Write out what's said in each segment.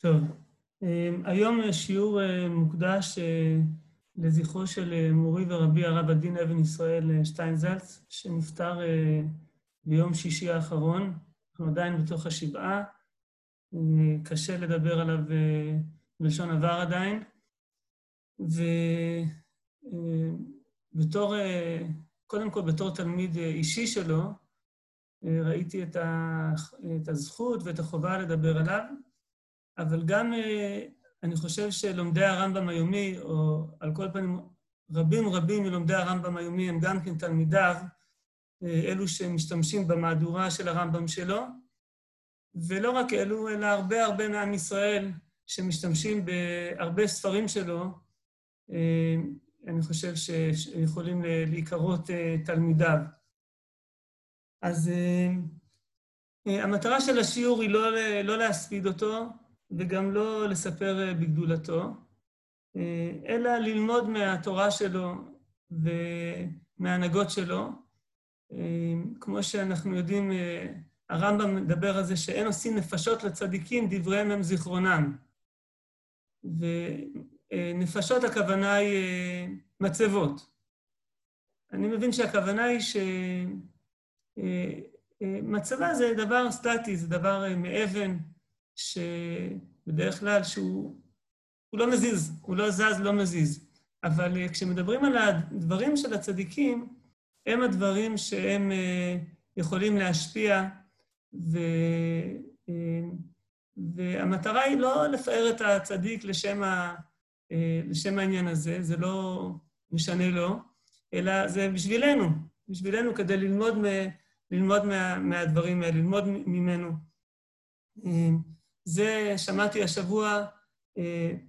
טוב, היום שיעור מוקדש לזכרו של מורי ורבי הרב הדין אבן ישראל שטיינזלץ, שנפטר ביום שישי האחרון, אנחנו עדיין בתוך השבעה, קשה לדבר עליו בלשון עבר עדיין, ובתור, קודם כל בתור תלמיד אישי שלו, ראיתי את הזכות ואת החובה לדבר עליו, אבל גם אני חושב שלומדי הרמב"ם היומי, או על כל פנים רבים רבים מלומדי הרמב"ם היומי הם גם כן תלמידיו, אלו שמשתמשים במהדורה של הרמב"ם שלו, ולא רק אלו, אלא הרבה הרבה מעם ישראל שמשתמשים בהרבה ספרים שלו, אני חושב שיכולים להיקרות תלמידיו. אז המטרה של השיעור היא לא להספיד אותו, וגם לא לספר בגדולתו, אלא ללמוד מהתורה שלו ומההנהגות שלו. כמו שאנחנו יודעים, הרמב"ם מדבר על זה שאין עושים נפשות לצדיקים, דבריהם הם זיכרונם. ונפשות הכוונה היא מצבות. אני מבין שהכוונה היא שמצבה זה דבר סטטי, זה דבר מאבן, שבדרך כלל שהוא לא מזיז, הוא לא זז, לא מזיז. אבל כשמדברים על הדברים של הצדיקים, הם הדברים שהם יכולים להשפיע, ו... והמטרה היא לא לפאר את הצדיק לשם, ה... לשם העניין הזה, זה לא משנה לו, אלא זה בשבילנו, בשבילנו כדי ללמוד, מ... ללמוד מה... מהדברים האלה, ללמוד ממנו. זה, שמעתי השבוע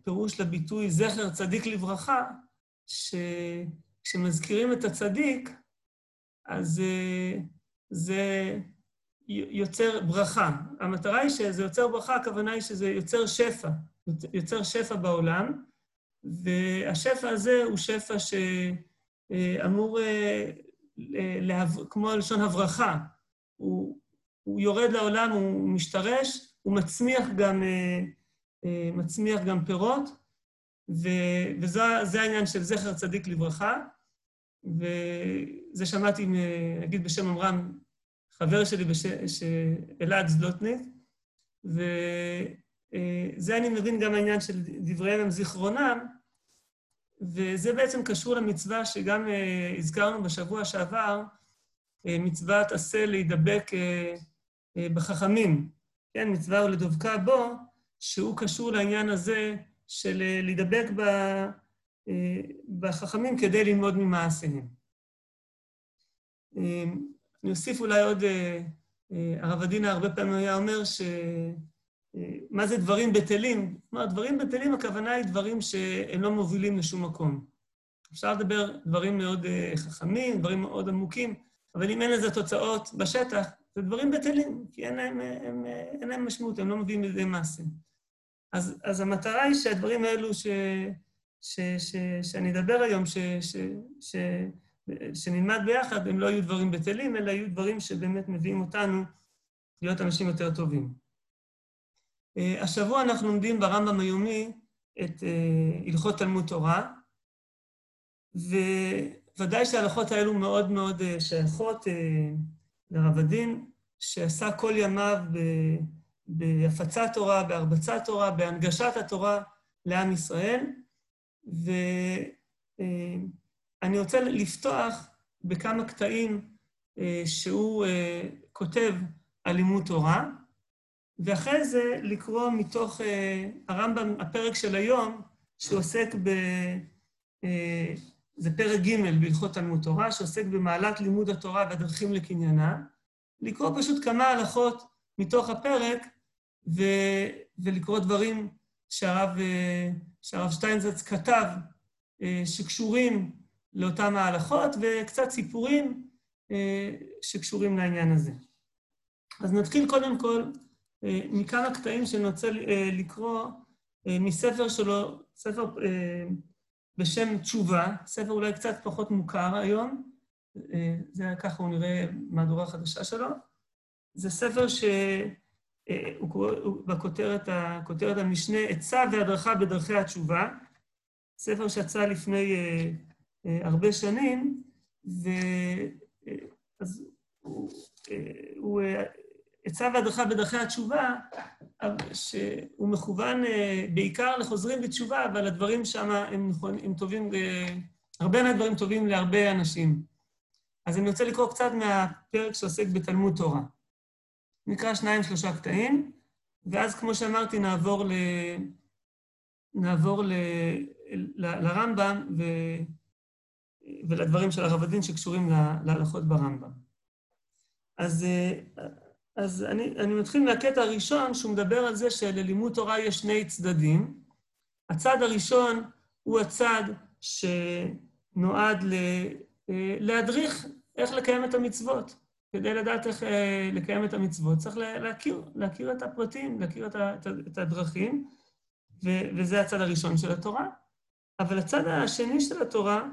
פירוש לביטוי זכר צדיק לברכה, שכשמזכירים את הצדיק, אז זה יוצר ברכה. המטרה היא שזה יוצר ברכה, הכוונה היא שזה יוצר שפע, יוצר שפע בעולם, והשפע הזה הוא שפע שאמור, כמו לשון הברכה, הוא, הוא יורד לעולם, הוא משתרש, הוא מצמיח גם, מצמיח גם פירות, וזה העניין של זכר צדיק לברכה, וזה שמעתי, נגיד בשם אמרם, חבר שלי, אלעד זלוטניק, וזה אני מבין גם העניין של דבריהם הם זיכרונם, וזה בעצם קשור למצווה שגם הזכרנו בשבוע שעבר, מצוות עשה להידבק בחכמים. כן, מצווה הוא לדבקה בו, שהוא קשור לעניין הזה של להידבק בחכמים כדי ללמוד ממעשיהם. אני אוסיף אולי עוד, הרב עדינה הרבה פעמים היה אומר ש... מה זה דברים בטלים? כלומר, דברים בטלים, הכוונה היא דברים שהם לא מובילים לשום מקום. אפשר לדבר דברים מאוד חכמים, דברים מאוד עמוקים, אבל אם אין לזה תוצאות בשטח, זה דברים בטלים, כי אין להם, הם, אין להם משמעות, הם לא מביאים לידי מעשה. אז, אז המטרה היא שהדברים האלו ש, ש, ש, שאני אדבר היום, ש, ש, ש, שנלמד ביחד, הם לא יהיו דברים בטלים, אלא יהיו דברים שבאמת מביאים אותנו להיות אנשים יותר טובים. השבוע אנחנו לומדים ברמב"ם היומי את הלכות תלמוד תורה, וודאי שההלכות האלו מאוד מאוד שייכות לרב הדין, שעשה כל ימיו בהפצת תורה, בהרבצת תורה, בהנגשת התורה לעם ישראל, ואני רוצה לפתוח בכמה קטעים שהוא כותב על לימוד תורה, ואחרי זה לקרוא מתוך הרמב"ם, הפרק של היום, שעוסק ב... זה פרק ג' בהלכות תלמוד תורה, שעוסק במעלת לימוד התורה והדרכים לקניינה, לקרוא פשוט כמה הלכות מתוך הפרק, ו... ולקרוא דברים שהרב, שהרב שטיינזץ כתב, שקשורים לאותם ההלכות, וקצת סיפורים שקשורים לעניין הזה. אז נתחיל קודם כל מכמה קטעים שאני רוצה לקרוא מספר שלו, ספר בשם תשובה, ספר אולי קצת פחות מוכר היום, זה ככה הוא נראה מהדורה חדשה שלו. זה ספר הוא קורא בכותרת, כותרת המשנה, עצה והדרכה בדרכי התשובה, ספר שיצא לפני הרבה שנים, ואז הוא עצה והדרכה בדרכי התשובה, שהוא מכוון בעיקר לחוזרים בתשובה, אבל הדברים שם הם, הם טובים, הרבה מהדברים טובים להרבה אנשים. אז אני רוצה לקרוא קצת מהפרק שעוסק בתלמוד תורה. נקרא שניים, שלושה קטעים, ואז כמו שאמרתי, נעבור, ל... נעבור ל... ל... לרמב"ם ו... ולדברים של הרב הדין שקשורים להלכות ברמב"ם. אז, אז אני, אני מתחיל מהקטע הראשון, שהוא מדבר על זה שללימוד תורה יש שני צדדים. הצד הראשון הוא הצד שנועד ל... להדריך איך לקיים את המצוות. כדי לדעת איך לקיים את המצוות, צריך להכיר, להכיר את הפרטים, להכיר את הדרכים, וזה הצד הראשון של התורה. אבל הצד השני של התורה,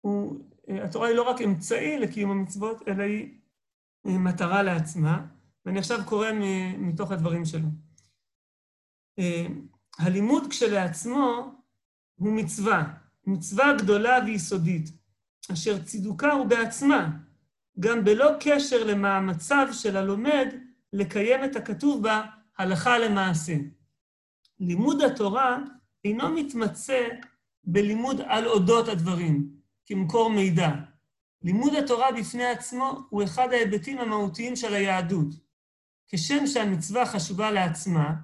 הוא, התורה היא לא רק אמצעי לקיום המצוות, אלא היא מטרה לעצמה, ואני עכשיו קורא מתוך הדברים שלו. הלימוד כשלעצמו הוא מצווה, מצווה גדולה ויסודית, אשר צידוקה הוא בעצמה, גם בלא קשר למאמציו של הלומד לקיים את הכתוב בה הלכה למעשה. לימוד התורה אינו מתמצא בלימוד על אודות הדברים, כמקור מידע. לימוד התורה בפני עצמו הוא אחד ההיבטים המהותיים של היהדות. כשם שהמצווה חשובה לעצמה,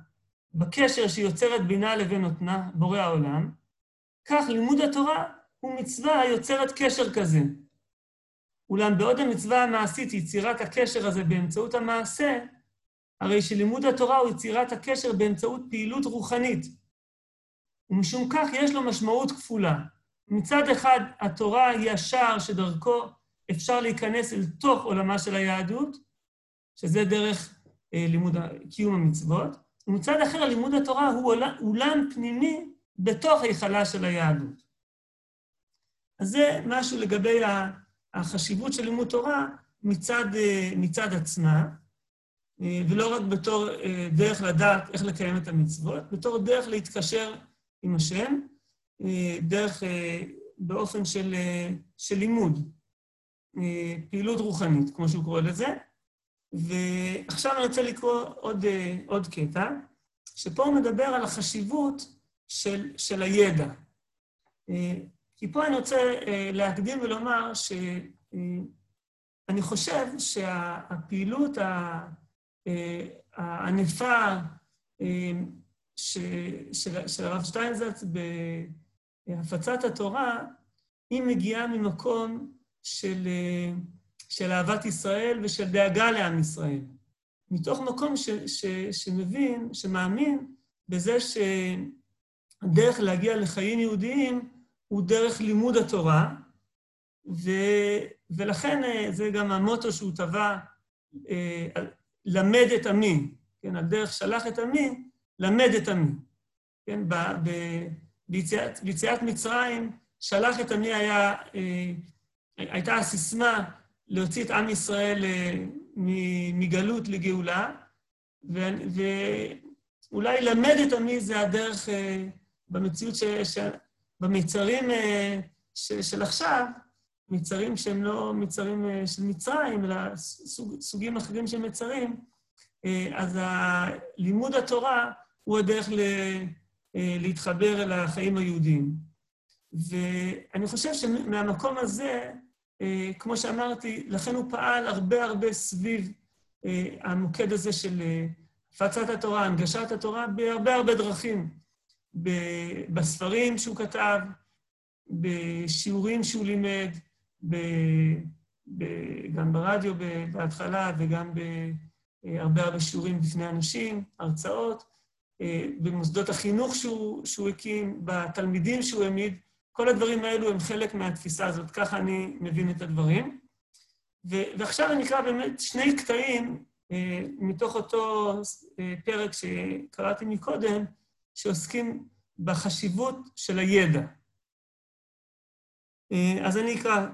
בקשר שהיא יוצרת בינה לבין נותנה, בורא העולם, כך לימוד התורה הוא מצווה היוצרת קשר כזה. אולם בעוד המצווה המעשית היא יצירת הקשר הזה באמצעות המעשה, הרי שלימוד התורה הוא יצירת הקשר באמצעות פעילות רוחנית. ומשום כך יש לו משמעות כפולה. מצד אחד, התורה היא השער שדרכו אפשר להיכנס אל תוך עולמה של היהדות, שזה דרך אה, לימוד, קיום המצוות, ומצד אחר, לימוד התורה הוא אולם פנימי בתוך היכלה של היהדות. אז זה משהו לגבי החשיבות של לימוד תורה מצד, מצד עצמה, ולא רק בתור דרך לדעת איך לקיים את המצוות, בתור דרך להתקשר עם השם, דרך באופן של, של לימוד, פעילות רוחנית, כמו שהוא קורא לזה. ועכשיו אני רוצה לקרוא עוד, עוד קטע, שפה הוא מדבר על החשיבות של, של הידע. כי פה אני רוצה להקדים ולומר שאני חושב שהפעילות הענפה של הרב שטיינזרץ בהפצת התורה, היא מגיעה ממקום של, של אהבת ישראל ושל דאגה לעם ישראל. מתוך מקום ש, ש, שמבין, שמאמין בזה שהדרך להגיע לחיים יהודיים הוא דרך לימוד התורה, ו, ולכן אה, זה גם המוטו שהוא טבע, אה, למד את עמי, כן, הדרך שלח את עמי, למד את עמי. כן, ב, ב, ביציאת, ביציאת מצרים, שלח את עמי היה, אה, הייתה הסיסמה להוציא את עם ישראל מגלות לגאולה, ו, ואולי למד את עמי זה הדרך במציאות ש, ש, במצרים אה, של עכשיו, מצרים שהם לא מצרים אה, של מצרים, אלא סוג, סוגים אחרים של מצרים, אה, אז לימוד התורה הוא הדרך ל, להתחבר אל החיים היהודיים. ואני חושב שמהמקום הזה, כמו שאמרתי, לכן הוא פעל הרבה הרבה סביב המוקד הזה של הפצת התורה, הנגשת התורה, בהרבה הרבה דרכים. בספרים שהוא כתב, בשיעורים שהוא לימד, ב, ב, גם ברדיו בהתחלה וגם בהרבה הרבה שיעורים בפני אנשים, הרצאות, במוסדות החינוך שהוא, שהוא הקים, בתלמידים שהוא העמיד, כל הדברים האלו הם חלק מהתפיסה הזאת, ככה אני מבין את הדברים. ו, ועכשיו אני אקרא באמת שני קטעים מתוך אותו פרק שקראתי מקודם, שעוסקים בחשיבות של הידע. אה, אז אני אקרא.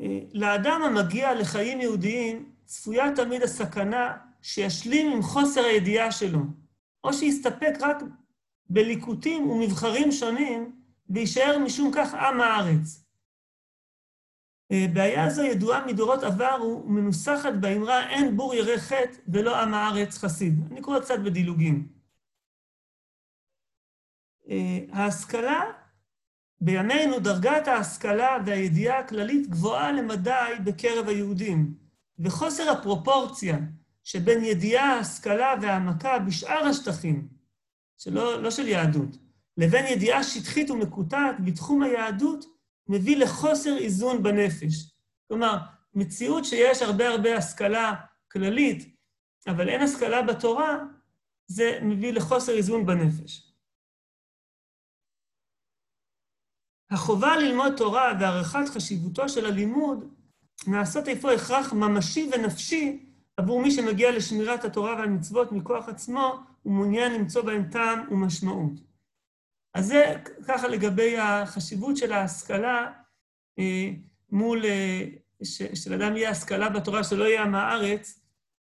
אה, לאדם המגיע לחיים יהודיים צפויה תמיד הסכנה שישלים עם חוסר הידיעה שלו, או שיסתפק רק בליקוטים ומבחרים שונים, ויישאר משום כך עם הארץ. בעיה זו ידועה מדורות עבר ומנוסחת באמרה אין בור ירא חטא ולא עם הארץ חסיד. אני קורא קצת בדילוגים. ההשכלה, בימינו דרגת ההשכלה והידיעה הכללית גבוהה למדי בקרב היהודים, וחוסר הפרופורציה שבין ידיעה, השכלה והעמקה בשאר השטחים, שלא, לא של יהדות, לבין ידיעה שטחית ומקוטעת בתחום היהדות, מביא לחוסר איזון בנפש. כלומר, מציאות שיש הרבה הרבה השכלה כללית, אבל אין השכלה בתורה, זה מביא לחוסר איזון בנפש. החובה ללמוד תורה והערכת חשיבותו של הלימוד נעשות איפה הכרח ממשי ונפשי עבור מי שמגיע לשמירת התורה והמצוות מכוח עצמו ומעוניין למצוא בהם טעם ומשמעות. אז זה ככה לגבי החשיבות של ההשכלה אה, מול, אה, שלאדם יהיה השכלה בתורה, שלא יהיה עם הארץ,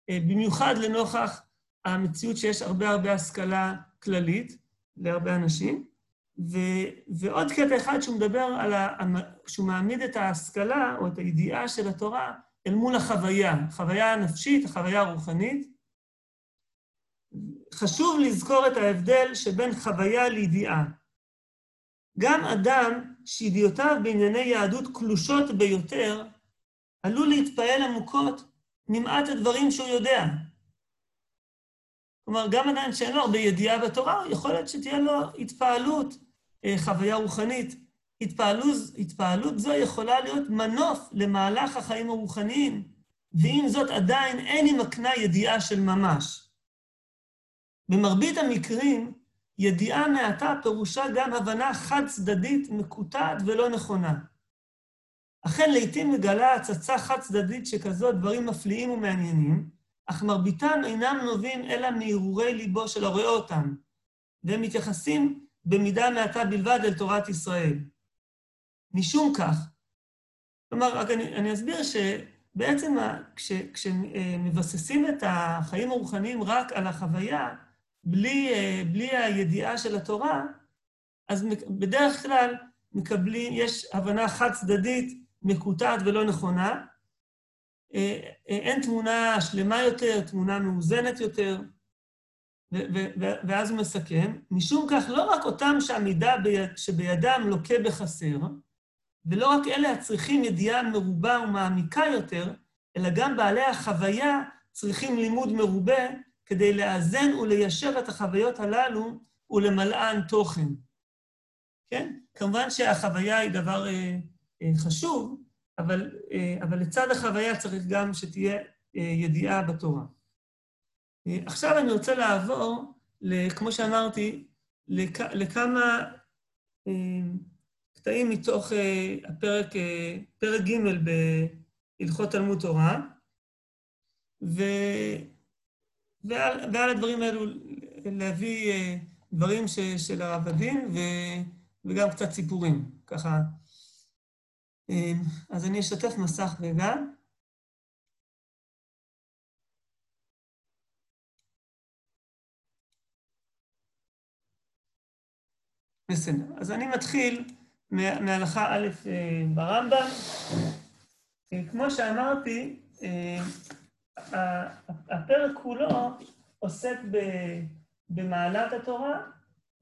אה, במיוחד לנוכח המציאות שיש הרבה הרבה השכלה כללית להרבה אנשים. ו, ועוד קטע אחד שהוא מדבר על ה... שהוא מעמיד את ההשכלה או את הידיעה של התורה אל מול החוויה, החוויה הנפשית, החוויה הרוחנית. חשוב לזכור את ההבדל שבין חוויה לידיעה. גם אדם שידיעותיו בענייני יהדות קלושות ביותר, עלול להתפעל עמוקות ממעט הדברים שהוא יודע. כלומר, גם אדם שאין לו הרבה ידיעה בתורה, יכול להיות שתהיה לו התפעלות, אה, חוויה רוחנית. התפעלות, התפעלות זו יכולה להיות מנוף למהלך החיים הרוחניים, ועם זאת עדיין אין היא מקנה ידיעה של ממש. במרבית המקרים, ידיעה מעטה פירושה גם הבנה חד-צדדית, מקוטעת ולא נכונה. אכן, לעתים מגלה הצצה חד-צדדית שכזאת דברים מפליאים ומעניינים, אך מרביתם אינם נובעים אלא מהרהורי ליבו של הרואה אותם, והם מתייחסים במידה מעטה בלבד אל תורת ישראל. משום כך, כלומר, רק אני, אני אסביר שבעצם כש, כשמבססים את החיים הרוחניים רק על החוויה, בלי, בלי הידיעה של התורה, אז בדרך כלל מקבלים, יש הבנה חד-צדדית, מקוטעת ולא נכונה. אין תמונה שלמה יותר, תמונה מאוזנת יותר, ואז הוא מסכם, משום כך לא רק אותם שהמידע ביד, שבידם לוקה בחסר, ולא רק אלה הצריכים ידיעה מרובה ומעמיקה יותר, אלא גם בעלי החוויה צריכים לימוד מרובה כדי לאזן וליישר את החוויות הללו ולמלאן תוכן. כן? כמובן שהחוויה היא דבר אה, אה, חשוב, אבל, אה, אבל לצד החוויה צריך גם שתהיה אה, ידיעה בתורה. אה, עכשיו אני רוצה לעבור, כמו שאמרתי, לכ, לכמה אה, קטעים מתוך אה, הפרק, אה, פרק ג' בהלכות תלמוד תורה, ו... ועל, ועל הדברים האלו להביא אה, דברים ש, של הרב הדין ו, וגם קצת סיפורים, ככה. אז אני אשתף מסך רגע. בסדר, אז אני מתחיל מהלכה א' אה, ברמב"ם. כמו שאמרתי, הפרק כולו עוסק במעלת התורה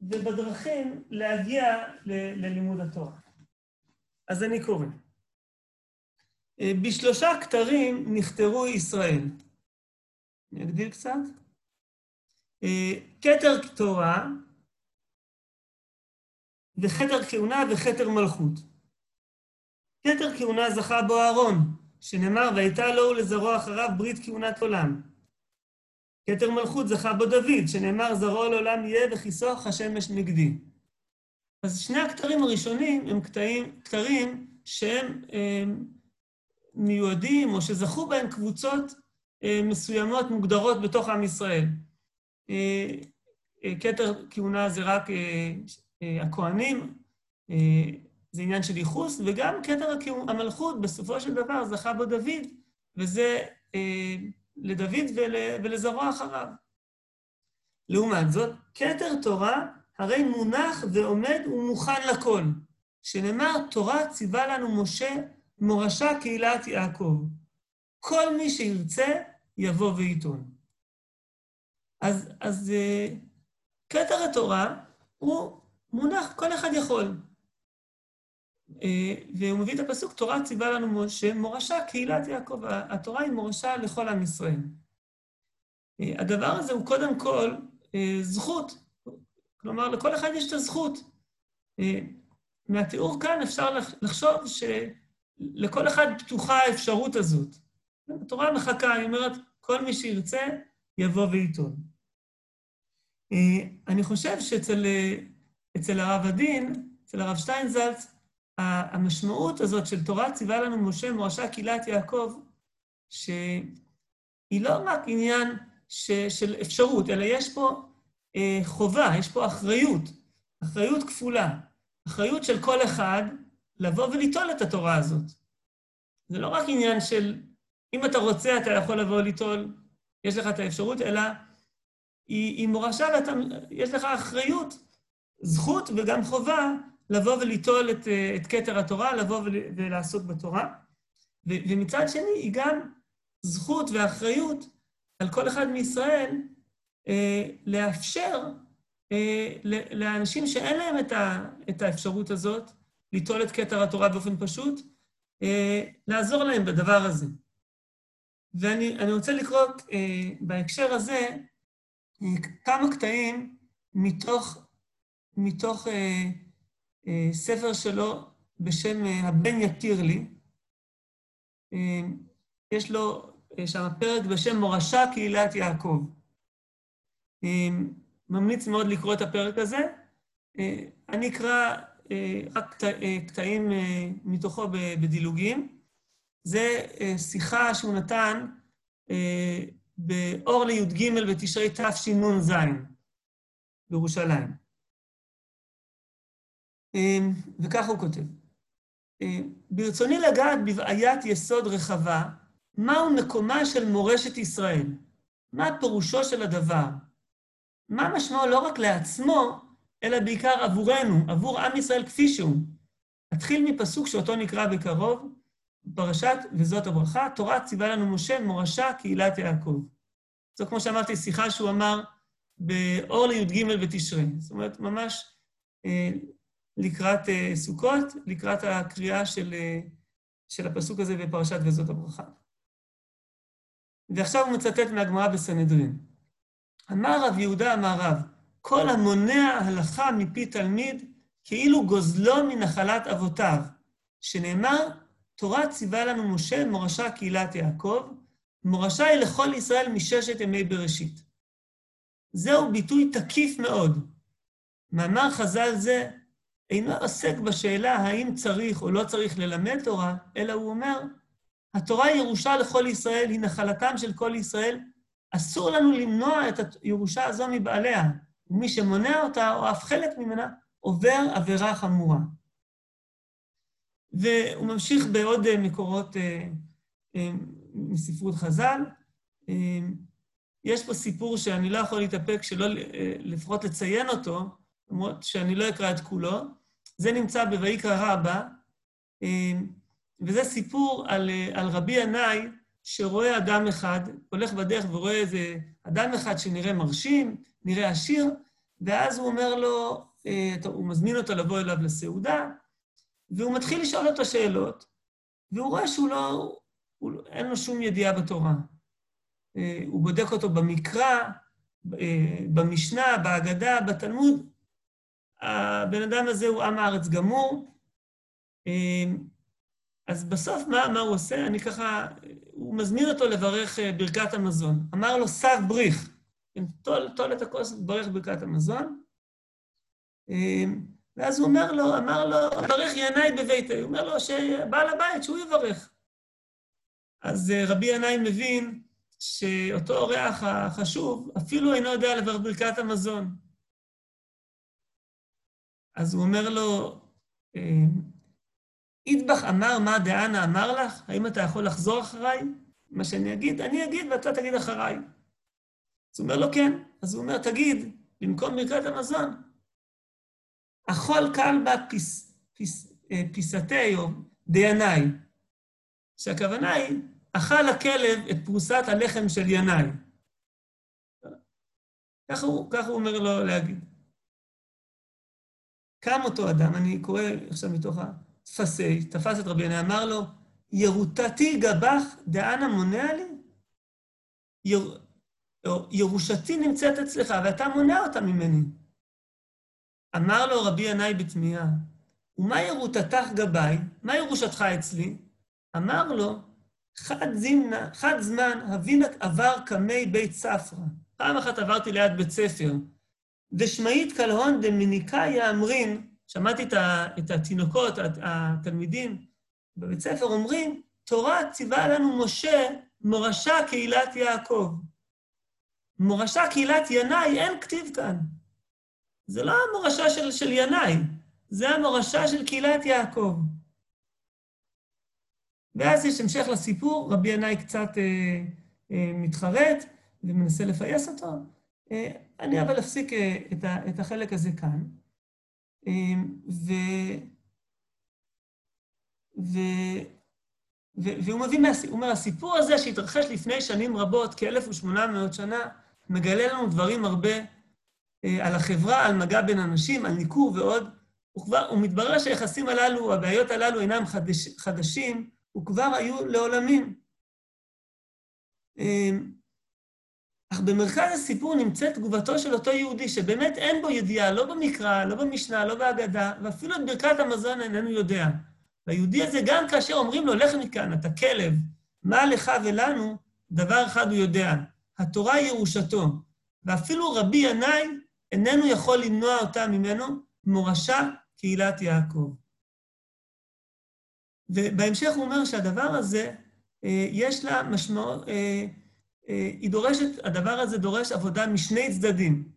ובדרכים להגיע ללימוד התורה. אז אני קורא. בשלושה כתרים נכתרו ישראל. אני אגדיל קצת. כתר תורה וכתר כהונה וכתר מלכות. כתר כהונה זכה בו אהרון, שנאמר, והייתה לו ולזרוע אחריו ברית כהונת עולם. כתר מלכות זכה בו דוד, שנאמר, זרוע לעולם יהיה וכיסוך השמש נגדי. אז שני הכתרים הראשונים הם כתרים, כתרים שהם הם, מיועדים, או שזכו בהם קבוצות הם, מסוימות מוגדרות בתוך עם ישראל. אה, אה, כתר כהונה זה רק אה, הכהנים, זה עניין של ייחוס, וגם כתר המלכות בסופו של דבר זכה בו דוד, וזה אה, לדוד ול, ולזרוע אחריו. לעומת זאת, כתר תורה הרי מונח ועומד ומוכן לכל, שנאמר, תורה ציווה לנו משה מורשה קהילת יעקב. כל מי שירצה, יבוא וייטון. אז, אז אה, כתר התורה הוא מונח, כל אחד יכול. אה, והוא מביא את הפסוק, תורה ציווה לנו משה, מורשה קהילת יעקב. התורה היא מורשה לכל עם ישראל. אה, הדבר הזה הוא קודם כל זכות. כלומר, לכל אחד יש את הזכות. מהתיאור כאן אפשר לחשוב שלכל אחד פתוחה האפשרות הזאת. התורה מחכה, היא אומרת, כל מי שירצה, יבוא וייטול. אה, אני חושב שאצל אצל הרב הדין, אצל הרב שטיינזלץ, המשמעות הזאת של תורה ציווה לנו משה מורשה קהילת יעקב, שהיא לא רק עניין ש, של אפשרות, אלא יש פה אה, חובה, יש פה אחריות, אחריות כפולה, אחריות של כל אחד לבוא וליטול את התורה הזאת. זה לא רק עניין של אם אתה רוצה, אתה יכול לבוא ליטול, יש לך את האפשרות, אלא היא, היא מורשה ויש לך אחריות, זכות וגם חובה לבוא וליטול את, את כתר התורה, לבוא ולעסוק בתורה. ו, ומצד שני, היא גם זכות ואחריות על כל אחד מישראל אה, לאפשר אה, לאנשים שאין להם את, ה, את האפשרות הזאת ליטול את כתר התורה באופן פשוט, אה, לעזור להם בדבר הזה. ואני רוצה לקרוא אה, בהקשר הזה אה, כמה קטעים מתוך, מתוך אה, אה, ספר שלו בשם אה, הבן יתיר לי. אה, יש לו אה, שם פרק בשם מורשה קהילת יעקב. אה, ממליץ מאוד לקרוא את הפרק הזה. אה, אני אקרא אה, רק קטע, אה, קטעים אה, מתוכו בדילוגים. זה אה, שיחה שהוא נתן אה, באור לי"ג בתשרי תשנ"ז בירושלים. אה, וככה הוא כותב: ברצוני לגעת בבעיית יסוד רחבה, מהו מקומה של מורשת ישראל? מה פירושו של הדבר? מה משמעו לא רק לעצמו, אלא בעיקר עבורנו, עבור עם ישראל כפי שהוא? אתחיל מפסוק שאותו נקרא בקרוב, פרשת וזאת הברכה, תורה ציווה לנו משה מורשה קהילת יעקב. זו, כמו שאמרתי, שיחה שהוא אמר באור לי"ג בתשרי. זאת אומרת, ממש אה, לקראת אה, סוכות, לקראת הקריאה של, אה, של הפסוק הזה בפרשת וזאת הברכה. ועכשיו הוא מצטט מהגמרא בסנהדרין. אמר רב יהודה אמר רב, כל המונע הלכה מפי תלמיד, כאילו גוזלו מנחלת אבותיו, שנאמר, תורה ציווה לנו משה מורשה קהילת יעקב, מורשה היא לכל ישראל מששת ימי בראשית. זהו ביטוי תקיף מאוד. מאמר חז"ל זה אינו עוסק בשאלה האם צריך או לא צריך ללמד תורה, אלא הוא אומר, התורה היא ירושה לכל ישראל, היא נחלתם של כל ישראל, אסור לנו למנוע את הירושה הזו מבעליה, ומי שמונע אותה, או אף חלק ממנה, עובר עבירה חמורה. והוא ממשיך בעוד אה, מקורות אה, אה, מספרות חז"ל. יש פה סיפור שאני לא יכול להתאפק שלא לפחות לציין אותו, למרות שאני לא אקרא את כולו. זה נמצא בויקרא רבה, וזה סיפור על, על רבי ינאי, שרואה אדם אחד, הולך בדרך ורואה איזה אדם אחד שנראה מרשים, נראה עשיר, ואז הוא אומר לו, הוא מזמין אותו לבוא אליו לסעודה, והוא מתחיל לשאול אותו שאלות, והוא רואה שהוא לא, הוא, אין לו שום ידיעה בתורה. אה, הוא בודק אותו במקרא, אה, במשנה, בהגדה, בתלמוד. הבן אדם הזה הוא עם הארץ גמור. אה, אז בסוף, מה, מה הוא עושה? אני ככה, הוא מזמין אותו לברך ברכת המזון. אמר לו, סב בריך. כן, טול, טול את הכוס, ברך ברכת המזון. ואז הוא אומר לו, אמר לו, ברך ינאי בביתו. הוא אומר לו שבעל הבית, שהוא יברך. אז אה, רבי ינאי מבין שאותו אורח החשוב אפילו אינו יודע לברך ברכת המזון. אז הוא אומר לו, אידבח אמר מה דאנה אמר לך? האם אתה יכול לחזור אחריי? מה שאני אגיד, אני אגיד ואתה תגיד אחריי. אז הוא אומר לו, כן. אז הוא אומר, תגיד, במקום ברכת המזון, אכול קל בה פיס, פיס, אה, פיסתי או דינאי, שהכוונה היא, אכל הכלב את פרוסת הלחם של ינאי. ככה הוא, הוא אומר לו להגיד. קם אותו אדם, אני קורא עכשיו מתוך התפסי, תפס את רבי ינאי, אמר לו, ירוטתי גבך דאנה מונע לי? יר... ירושתי נמצאת אצלך, ואתה מונע אותה ממני. אמר לו רבי ינאי בתמיהה, ומה ירותתך גביי? מה ירושתך אצלי? אמר לו, חד, זמנה, חד זמן הבינק עבר קמי בית ספרא. פעם אחת עברתי ליד בית ספר, דשמעית קלהון דמיניקאי אמרין, שמעתי את התינוקות, התלמידים בבית ספר אומרים, תורה ציווה לנו משה מורשה קהילת יעקב. מורשה קהילת ינאי, אין כתיב כאן. זה לא המורשה של, של ינאי, זה המורשה של קהילת יעקב. ואז יש המשך לסיפור, רבי ינאי קצת אה, אה, מתחרט ומנסה לפייס אותו. אה, אני אבל אפסיק אה, את, החלק הזה כאן. אה, ו... ו... ו... והוא מביא, מה... הוא אומר, הסיפור הזה שהתרחש לפני שנים רבות, כ-1800 שנה, מגלה לנו דברים הרבה על החברה, על מגע בין אנשים, על ניכור ועוד. וכבר, ומתברר שהיחסים הללו, הבעיות הללו אינם חדש, חדשים, וכבר היו לעולמים. אך במרכז הסיפור נמצאת תגובתו של אותו יהודי, שבאמת אין בו ידיעה, לא במקרא, לא במשנה, לא בהגדה, ואפילו את ברכת המזון איננו יודע. והיהודי הזה, גם כאשר אומרים לו, לך מכאן, אתה כלב, מה לך ולנו, דבר אחד הוא יודע, התורה היא ירושתו, ואפילו רבי ינאי איננו יכול למנוע אותה ממנו, מורשה קהילת יעקב. ובהמשך הוא אומר שהדבר הזה, אה, יש לה משמעות, אה, היא דורשת, הדבר הזה דורש עבודה משני צדדים.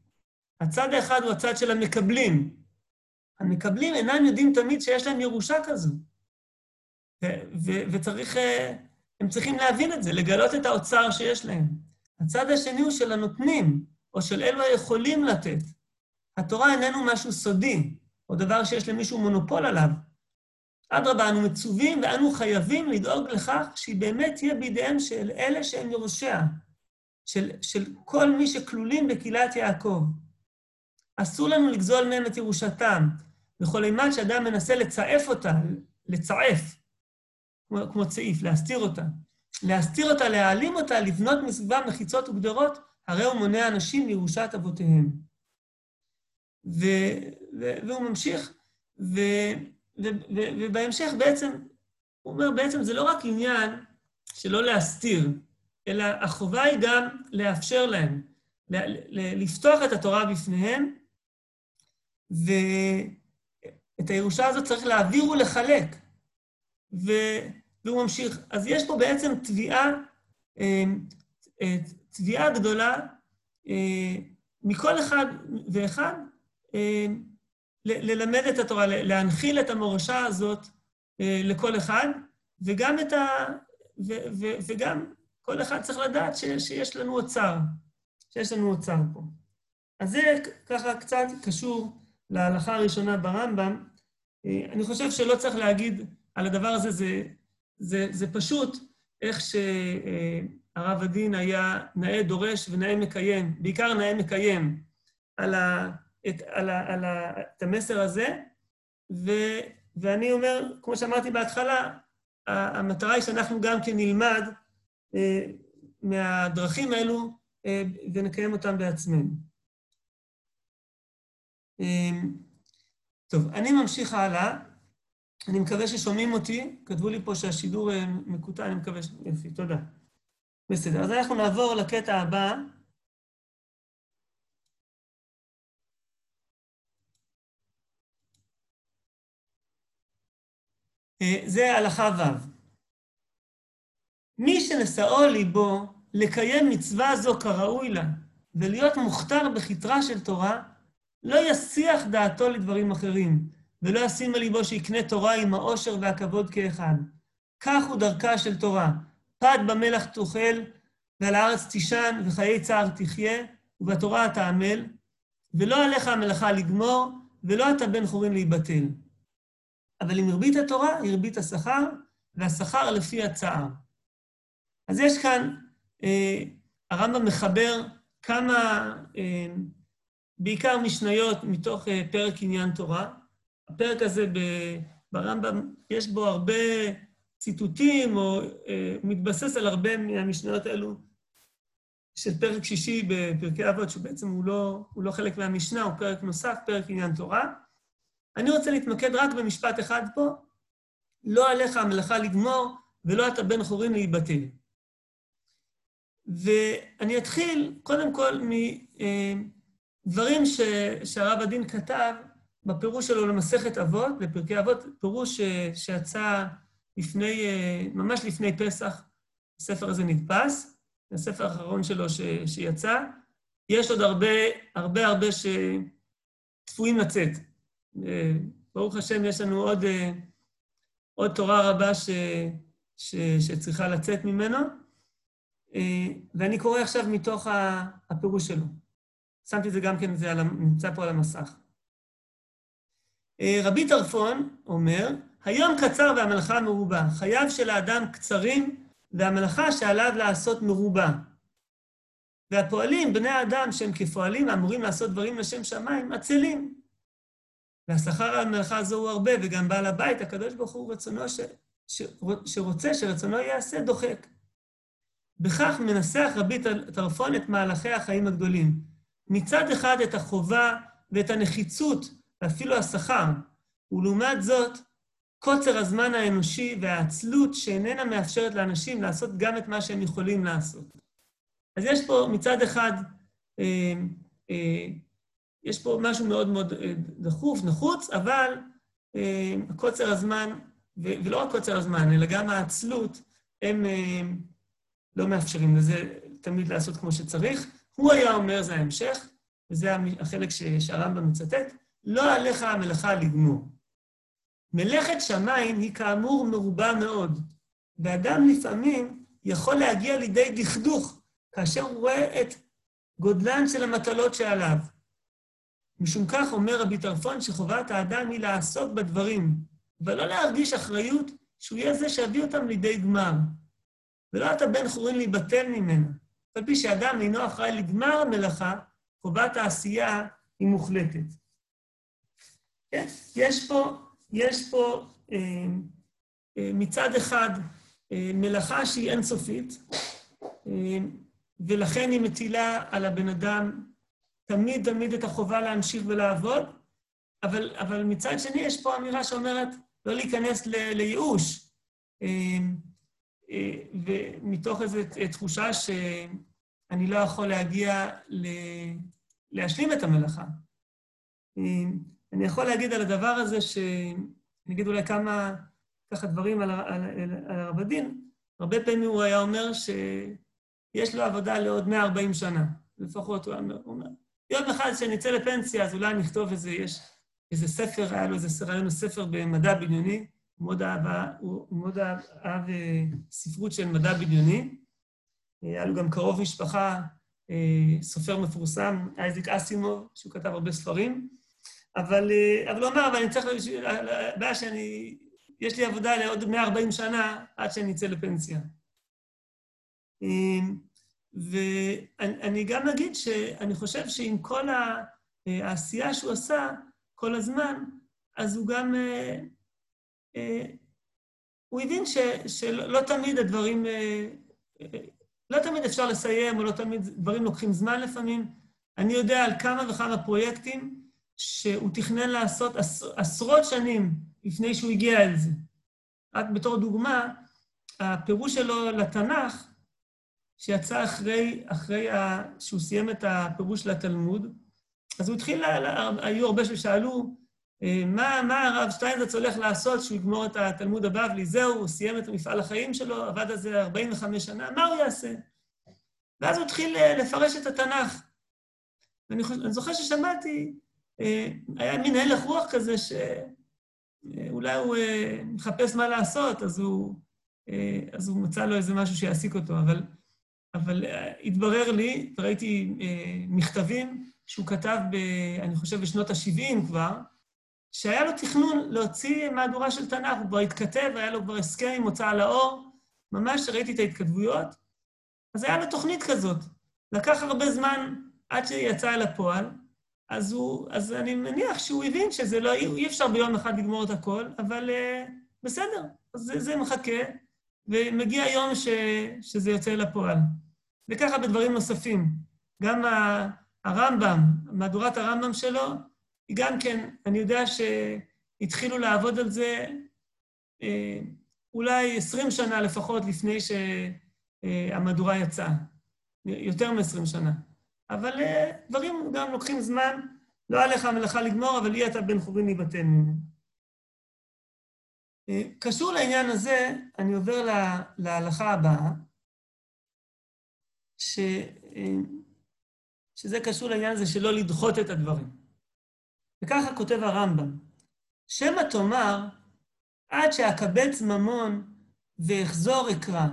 הצד האחד הוא הצד של המקבלים. המקבלים אינם יודעים תמיד שיש להם ירושה כזו. וצריך, הם צריכים להבין את זה, לגלות את האוצר שיש להם. הצד השני הוא של הנותנים, או של אלו היכולים לתת. התורה איננו משהו סודי, או דבר שיש למישהו מונופול עליו. אדרבה, אנו מצווים ואנו חייבים לדאוג לכך שהיא באמת תהיה בידיהם של אלה שהם יורשיה, של, של כל מי שכלולים בקהילת יעקב. אסור לנו לגזול מהם את ירושתם, וכל אימת שאדם מנסה לצעף אותה, לצעף, כמו, כמו צעיף, להסתיר אותה, להסתיר אותה, להעלים אותה, לבנות מסביבם מחיצות וגדרות, הרי הוא מונע אנשים מירושת אבותיהם. ו, ו, והוא ממשיך, ו, ובהמשך בעצם, הוא אומר, בעצם זה לא רק עניין שלא להסתיר, אלא החובה היא גם לאפשר להם, לפתוח את התורה בפניהם, ואת הירושה הזאת צריך להעביר ולחלק. ו... והוא ממשיך. אז יש פה בעצם תביעה, אה, אה, תביעה גדולה אה, מכל אחד ואחד ללמד את התורה, להנחיל את המורשה הזאת לכל אחד, וגם את ה... ו, ו, וגם כל אחד צריך לדעת ש, שיש לנו אוצר, שיש לנו אוצר פה. אז זה ככה קצת קשור להלכה הראשונה ברמב"ם. אני חושב שלא צריך להגיד על הדבר הזה, זה זה, זה פשוט איך שהרב הדין היה נאה דורש ונאה מקיים, בעיקר נאה מקיים, על, ה, את, על, ה, על ה, את המסר הזה, ו, ואני אומר, כמו שאמרתי בהתחלה, המטרה היא שאנחנו גם כן נלמד אה, מהדרכים האלו אה, ונקיים אותם בעצמנו. אה, טוב, אני ממשיך הלאה. אני מקווה ששומעים אותי. כתבו לי פה שהשידור אה, מקוטע, אני מקווה ש... יופי, תודה. בסדר, אז אנחנו נעבור לקטע הבא. זה הלכה ו'. מי שנשאו ליבו לקיים מצווה זו כראוי לה, ולהיות מוכתר בכתרה של תורה, לא יסיח דעתו לדברים אחרים, ולא ישים על ליבו שיקנה תורה עם העושר והכבוד כאחד. כך הוא דרכה של תורה. פת במלח תאכל, ועל הארץ תישן, וחיי צער תחיה, ובתורה אתה עמל, ולא עליך המלאכה לגמור, ולא אתה בן חורין להיבטל. אבל אם הרבית התורה, הרבית השכר, והשכר לפי הצער. אז יש כאן, אה, הרמב"ם מחבר כמה, אה, בעיקר משניות מתוך אה, פרק עניין תורה. הפרק הזה ברמב"ם, יש בו הרבה ציטוטים, או אה, מתבסס על הרבה מהמשניות האלו של פרק שישי בפרקי אבות, שבעצם הוא לא, הוא לא חלק מהמשנה, הוא פרק נוסף, פרק עניין תורה. אני רוצה להתמקד רק במשפט אחד פה, לא עליך המלאכה לגמור, ולא אתה בן חורין להיבטל. ואני אתחיל קודם כל מדברים אה, שהרב הדין כתב בפירוש שלו למסכת אבות, בפרקי אבות, פירוש אה, שיצא לפני, אה, ממש לפני פסח, הספר הזה נדפס, הספר האחרון שלו ש, שיצא. יש עוד הרבה, הרבה הרבה שצפויים לצאת. ברוך השם, יש לנו עוד, עוד תורה רבה ש, ש, שצריכה לצאת ממנו. ואני קורא עכשיו מתוך הפירוש שלו. שמתי את זה גם כן, זה נמצא פה על המסך. אה, רבי טרפון אומר, היום קצר והמלאכה מרובה. חייו של האדם קצרים והמלאכה שעליו לעשות מרובה. והפועלים, בני האדם שהם כפועלים אמורים לעשות דברים לשם שמיים, עצלים. והשכר המלאכה הזו הוא הרבה, וגם בעל הבית, הקדוש ברוך הוא רצונו ש... שרוצה שרצונו ייעשה, דוחק. בכך מנסח רבי טרפון את מהלכי החיים הגדולים. מצד אחד את החובה ואת הנחיצות ואפילו השכר, ולעומת זאת, קוצר הזמן האנושי והעצלות שאיננה מאפשרת לאנשים לעשות גם את מה שהם יכולים לעשות. אז יש פה מצד אחד, אה, אה, יש פה משהו מאוד מאוד אה, דחוף, נחוץ, אבל אה, קוצר הזמן, ולא רק קוצר הזמן, אלא גם העצלות, הם אה, לא מאפשרים לזה תמיד לעשות כמו שצריך. הוא היה אומר, זה ההמשך, וזה החלק שהרמב"ם מצטט, לא עליך המלאכה לגמור. מלאכת שמיים היא כאמור מרובה מאוד, ואדם לפעמים יכול להגיע לידי דכדוך כאשר הוא רואה את גודלן של המטלות שעליו. משום כך אומר רבי טרפון שחובת האדם היא לעסוק בדברים, ולא להרגיש אחריות שהוא יהיה זה שיביא אותם לידי גמר. ולא אתה בן חורין להיבטל ממנה. על פי שאדם אינו אחראי לגמר המלאכה, חובת העשייה היא מוחלטת. כן? יש פה, יש פה אה, אה, מצד אחד אה, מלאכה שהיא אינסופית, ולכן היא מטילה על הבן אדם תמיד תמיד את החובה להמשיך ולעבוד, אבל, אבל מצד שני יש פה אמירה שאומרת לא להיכנס ל, לייאוש. אה, אה, ומתוך איזו תחושה שאני לא יכול להגיע ל... להשלים את המלאכה. אה, אני יכול להגיד על הדבר הזה, שאני אגיד אולי כמה ככה דברים על, על, על הרב הדין. הרבה פעמים הוא היה אומר שיש לו עבודה לעוד 140 שנה, לפחות הוא אומר. יום אחד כשנצא לפנסיה, אז אולי נכתוב איזה, יש איזה ספר, היה לו איזה רעיון ספר במדע בדיוני, מאוד אהב, הוא מאוד אהב, אהב אה, ספרות של מדע בדיוני. היה לו גם קרוב משפחה, אה, סופר מפורסם, אייזיק אסימוב, שהוא כתב הרבה ספרים. אבל, אה, אבל הוא אמר, אבל אני צריך, הבעיה שאני, יש לי עבודה לעוד 140 שנה עד שאני אצא לפנסיה. ואני גם אגיד שאני חושב שעם כל העשייה שהוא עשה כל הזמן, אז הוא גם אה, הוא הבין ש, שלא תמיד הדברים, אה, לא תמיד אפשר לסיים, או לא תמיד, דברים לוקחים זמן לפעמים. אני יודע על כמה וכמה פרויקטים שהוא תכנן לעשות עשרות שנים לפני שהוא הגיע אל זה. רק בתור דוגמה, הפירוש שלו לתנ"ך, שיצא אחרי, אחרי ה, שהוא סיים את הפירוש לתלמוד, אז הוא התחיל, היו הרבה ששאלו, אה, מה, מה הרב שטיינזרץ הולך לעשות כשהוא יגמור את התלמוד הבבלי? זהו, הוא סיים את מפעל החיים שלו, עבד על זה 45 שנה, מה הוא יעשה? ואז הוא התחיל אה, לפרש את התנ"ך. ואני אני זוכר ששמעתי, אה, היה מין הלך רוח כזה שאולי הוא מחפש מה לעשות, אז הוא אז הוא מצא לו איזה משהו שיעסיק אותו, אבל, אבל התברר לי, ראיתי מכתבים שהוא כתב, ב, אני חושב, בשנות ה-70 כבר, שהיה לו תכנון להוציא מהדורה של תנ"ך, הוא כבר התכתב, היה לו כבר הסכם עם הוצאה לאור, ממש ראיתי את ההתכתבויות, אז היה לו תוכנית כזאת. לקח הרבה זמן עד שיצא אל הפועל, אז, הוא, אז אני מניח שהוא הבין שזה לא, אי אפשר ביום אחד לגמור את הכל, אבל uh, בסדר, אז זה, זה מחכה, ומגיע יום ש, שזה יוצא אל הפועל. וככה בדברים נוספים. גם הרמב"ם, מהדורת הרמב"ם שלו, היא גם כן, אני יודע שהתחילו לעבוד על זה אה, אולי 20 שנה לפחות לפני שהמהדורה יצאה. יותר מ-20 שנה. אבל אה, דברים גם לוקחים זמן, לא עליך המלאכה לגמור, אבל אי אתה בן חורין ייבטל ממנו. אה, קשור לעניין הזה, אני עובר להלכה הבאה, ש... שזה קשור לעניין הזה שלא לדחות את הדברים. וככה כותב הרמב"ם, שמא תאמר, עד שאקבץ ממון ואחזור אקרא,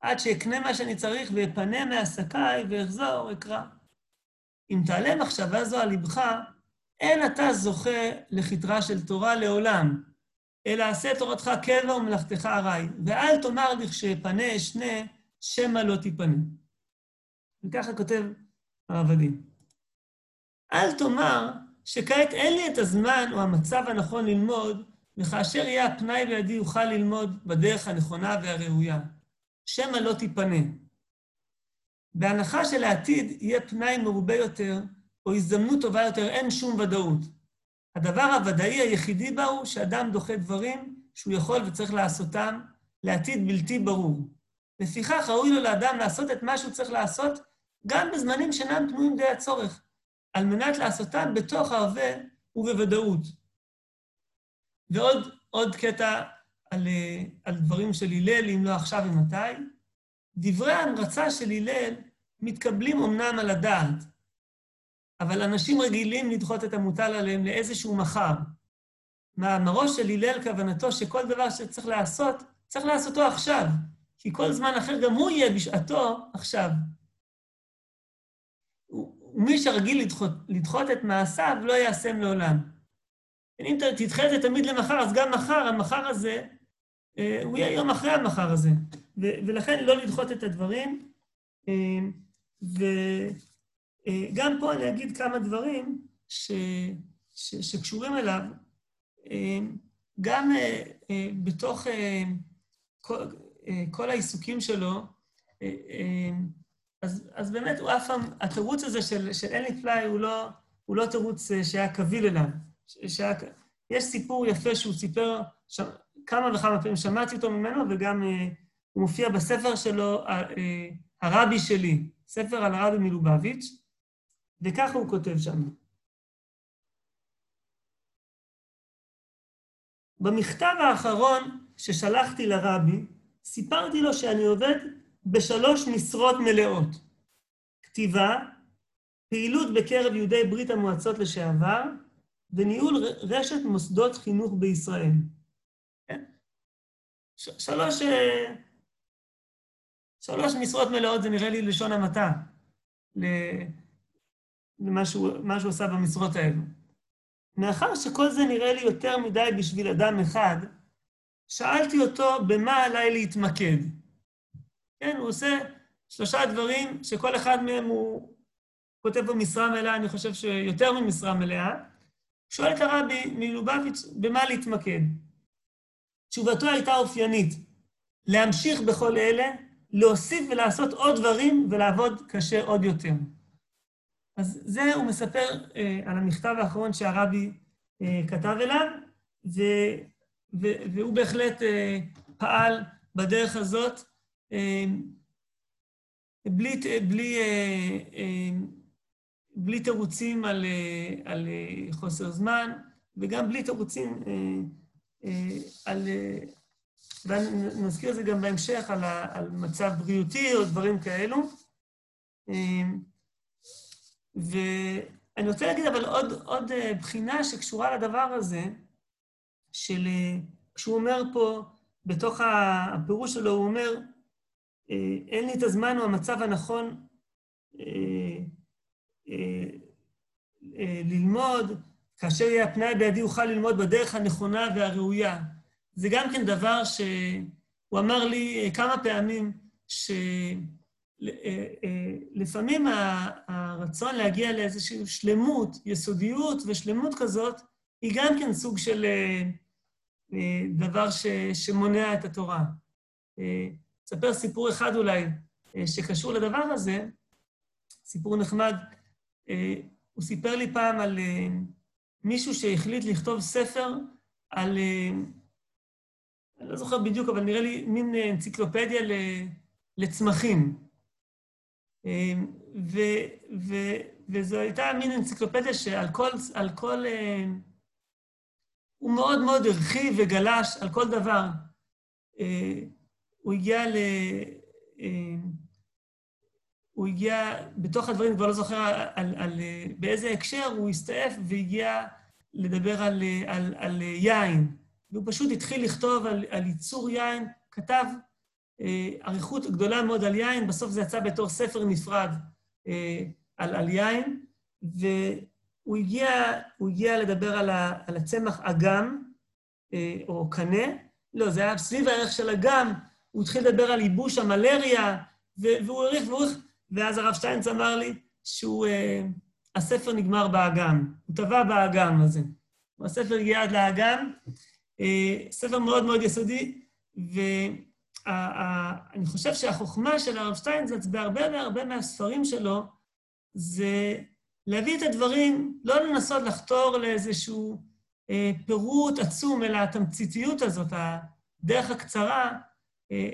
עד שאקנה מה שאני צריך ואפנה מעסקיי ואחזור אקרא. אם תעלה מחשבה זו על לבך, אין אתה זוכה לכתרה של תורה לעולם, אלא עשה תורתך קבע ומלאכתך ארעי, ואל תאמר לכשאפנה אשנה, שמא לא תיפנה. וככה כותב העבדים. אל תאמר שכעת אין לי את הזמן או המצב הנכון ללמוד, וכאשר יהיה הפנאי בידי יוכל ללמוד בדרך הנכונה והראויה. שמא לא תיפנה. בהנחה שלעתיד יהיה פנאי מרובה יותר, או הזדמנות טובה יותר, אין שום ודאות. הדבר הוודאי היחידי בה הוא שאדם דוחה דברים שהוא יכול וצריך לעשותם לעתיד בלתי ברור. לפיכך ראוי לו לאדם לעשות את מה שהוא צריך לעשות גם בזמנים שאינם פנויים די הצורך, על מנת לעשותם בתוך ההווה ובוודאות. ועוד עוד קטע על, על דברים של הלל, אם לא עכשיו ומתי. דברי ההמרצה של הלל מתקבלים אמנם על הדעת, אבל אנשים רגילים לדחות את המוטל עליהם לאיזשהו מחר. מאמרו של הלל כוונתו שכל דבר שצריך לעשות, צריך לעשותו עכשיו, כי כל זמן אחר גם הוא יהיה בשעתו עכשיו. ומי שרגיל לדחות, לדחות את מעשיו לא יעשם לעולם. אם תדחה את זה תמיד למחר, אז גם מחר, המחר הזה, אה, הוא יהיה יום אחרי המחר הזה. ולכן לא לדחות את הדברים. אה, אה, פה אני אגיד כמה דברים ש, ש, שקשורים אליו. גם בתוך כל, כל העיסוקים שלו, אז, אז באמת הוא אף פעם, התירוץ הזה של, של אין לי פליי הוא לא, הוא לא תירוץ אה, שהיה קביל אליו. שהיה, יש סיפור יפה שהוא סיפר ש, כמה וכמה פעמים, שמעתי אותו ממנו, וגם אה, הוא מופיע בספר שלו, אה, אה, הרבי שלי, ספר על הרבי מלובביץ', וככה הוא כותב שם. במכתב האחרון ששלחתי לרבי, סיפרתי לו שאני עובד בשלוש משרות מלאות. כתיבה, פעילות בקרב יהודי ברית המועצות לשעבר, וניהול רשת מוסדות חינוך בישראל. כן? שלוש, אה, שלוש משרות מלאות זה נראה לי לשון המעטה למה שהוא עשה במשרות האלו. מאחר שכל זה נראה לי יותר מדי בשביל אדם אחד, שאלתי אותו במה עליי להתמקד. כן, הוא עושה שלושה דברים שכל אחד מהם הוא כותב במשרה מלאה, אני חושב שיותר ממשרה מלאה. שואל את הרבי מלובביץ' במה להתמקד. תשובתו הייתה אופיינית, להמשיך בכל אלה, להוסיף ולעשות עוד דברים ולעבוד קשה עוד יותר. אז זה הוא מספר אה, על המכתב האחרון שהרבי אה, כתב אליו, ו, ו, והוא בהחלט אה, פעל בדרך הזאת אמ, בלי, בלי, אה, אמ, בלי תירוצים על, אה, על אה, חוסר זמן, וגם בלי תירוצים על... ונזכיר את זה גם בהמשך, על, ה, על מצב בריאותי או דברים כאלו. ואני רוצה להגיד אבל עוד, עוד בחינה שקשורה לדבר הזה, של, כשהוא אומר פה, בתוך הפירוש שלו הוא אומר, אין לי את הזמן או המצב הנכון ללמוד, כאשר יהיה הפנאי בידי אוכל ללמוד בדרך הנכונה והראויה. זה גם כן דבר שהוא אמר לי כמה פעמים, שלפעמים הרצון להגיע לאיזושהי שלמות, יסודיות ושלמות כזאת, היא גם כן סוג של דבר ש, שמונע את התורה. אספר סיפור אחד אולי שקשור לדבר הזה, סיפור נחמד. הוא סיפר לי פעם על מישהו שהחליט לכתוב ספר על, אני לא זוכר בדיוק, אבל נראה לי מין אנציקלופדיה לצמחים. ו, וזו הייתה מין אנציקלופדיה שעל כל, על כל... הוא מאוד מאוד הרחיב וגלש על כל דבר. הוא הגיע ל... הוא הגיע, בתוך הדברים, כבר לא זוכר על, על, באיזה הקשר, הוא הסתעף והגיע לדבר על, על, על יין. והוא פשוט התחיל לכתוב על, על ייצור יין, כתב אה, אריכות גדולה מאוד על יין, בסוף זה יצא בתור ספר נפרד אה, על, על יין, והוא הגיע, הגיע לדבר על, ה, על הצמח אגם, אה, או קנה, לא, זה היה סביב הערך של אגם, הוא התחיל לדבר על ייבוש המלריה, והוא העריך והוא העריך, ואז הרב שטיינץ אמר לי שהוא, הספר נגמר באגם, הוא טבע באגם הזה. הספר הגיע עד לאגם, ספר מאוד מאוד יסודי, ואני חושב שהחוכמה של הרב שטיינזלץ בהרבה והרבה מהספרים שלו, זה להביא את הדברים, לא לנסות לחתור לאיזשהו פירוט עצום, אלא התמציתיות הזאת, הדרך הקצרה,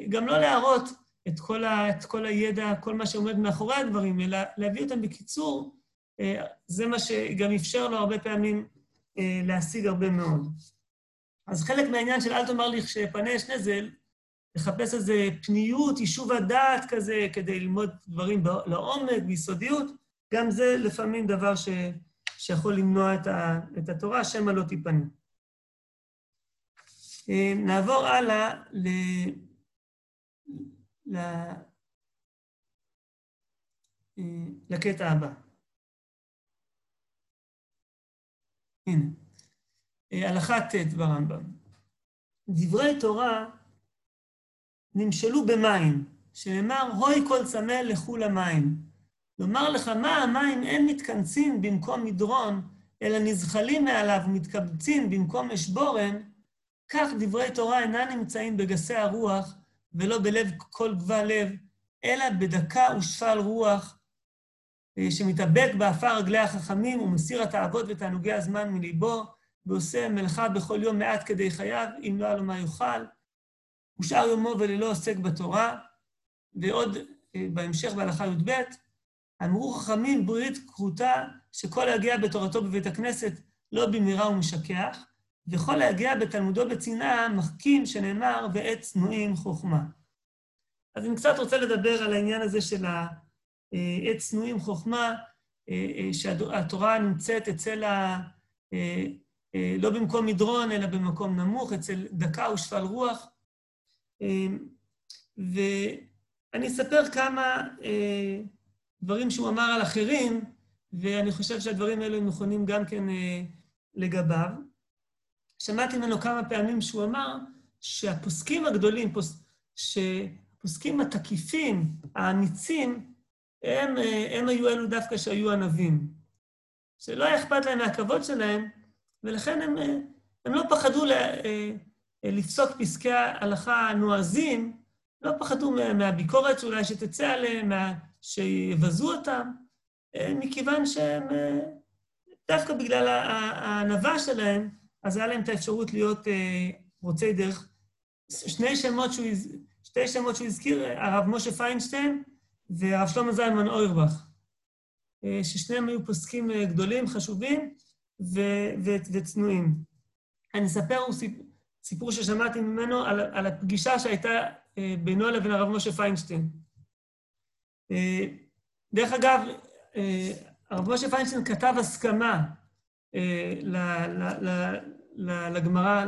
גם לא להראות את כל, ה, את כל הידע, כל מה שעומד מאחורי הדברים, אלא להביא אותם בקיצור, זה מה שגם אפשר לו הרבה פעמים להשיג הרבה מאוד. אז חלק מהעניין של אל תאמר לי שפנה יש נזל, לחפש איזו פניות, יישוב הדעת כזה, כדי ללמוד דברים לעומק, ביסודיות, גם זה לפעמים דבר ש... שיכול למנוע את, ה... את התורה, שמא לא תיפנה. נעבור הלאה ל... ל... לקטע הבא. הנה. הלכה ט' ברמב"ם. דברי תורה נמשלו במים, שנאמר, הוי כל צמא לכו למים. לומר לך, מה המים אין מתכנסים במקום מדרון, אלא נזחלים מעליו ומתקבצים במקום אשבורן, כך דברי תורה אינם נמצאים בגסי הרוח, ולא בלב כל גבה לב, אלא בדכא ושפל רוח, שמתאבק באפר רגלי החכמים ומסיר התאוות ותענוגי הזמן מליבו, ועושה מלאכה בכל יום מעט כדי חייו, אם לא היה לו מה יאכל. ושאר יומו ולילו עוסק בתורה. ועוד בהמשך בהלכה י"ב, אמרו חכמים ברית כרותה, שכל היגע בתורתו בבית הכנסת לא במהרה הוא משכח, וכל להגיע בתלמודו בצנעה מחכים שנאמר ועת צנועים חוכמה. אז אני קצת רוצה לדבר על העניין הזה של העת צנועים חוכמה, שהתורה נמצאת אצל ה... לא במקום מדרון, אלא במקום נמוך, אצל דקה ושפל רוח. ואני אספר כמה דברים שהוא אמר על אחרים, ואני חושב שהדברים האלו נכונים גם כן לגביו. שמעתי ממנו כמה פעמים שהוא אמר שהפוסקים הגדולים, שהפוסקים התקיפים, האמיצים, הם, הם היו אלו דווקא שהיו ענבים. שלא היה אכפת להם מהכבוד שלהם, ולכן הם, הם לא פחדו לפסוק פסקי ההלכה הנועזים, לא פחדו מהביקורת שאולי שתצא עליהם, שיבזו אותם, מכיוון שהם, דווקא בגלל הענווה שלהם, אז היה להם את האפשרות להיות רוצי דרך. שני שמות שהוא, שתי שמות שהוא הזכיר, הרב משה פיינשטיין והרב שלמה זלמן אוירבך, ששניהם היו פוסקים גדולים, חשובים, וצנועים. אני אספר סיפור ששמעתי ממנו על, על הפגישה שהייתה בינו לבין הרב משה פיינשטיין. דרך אגב, הרב משה פיינשטיין כתב הסכמה לגמרא,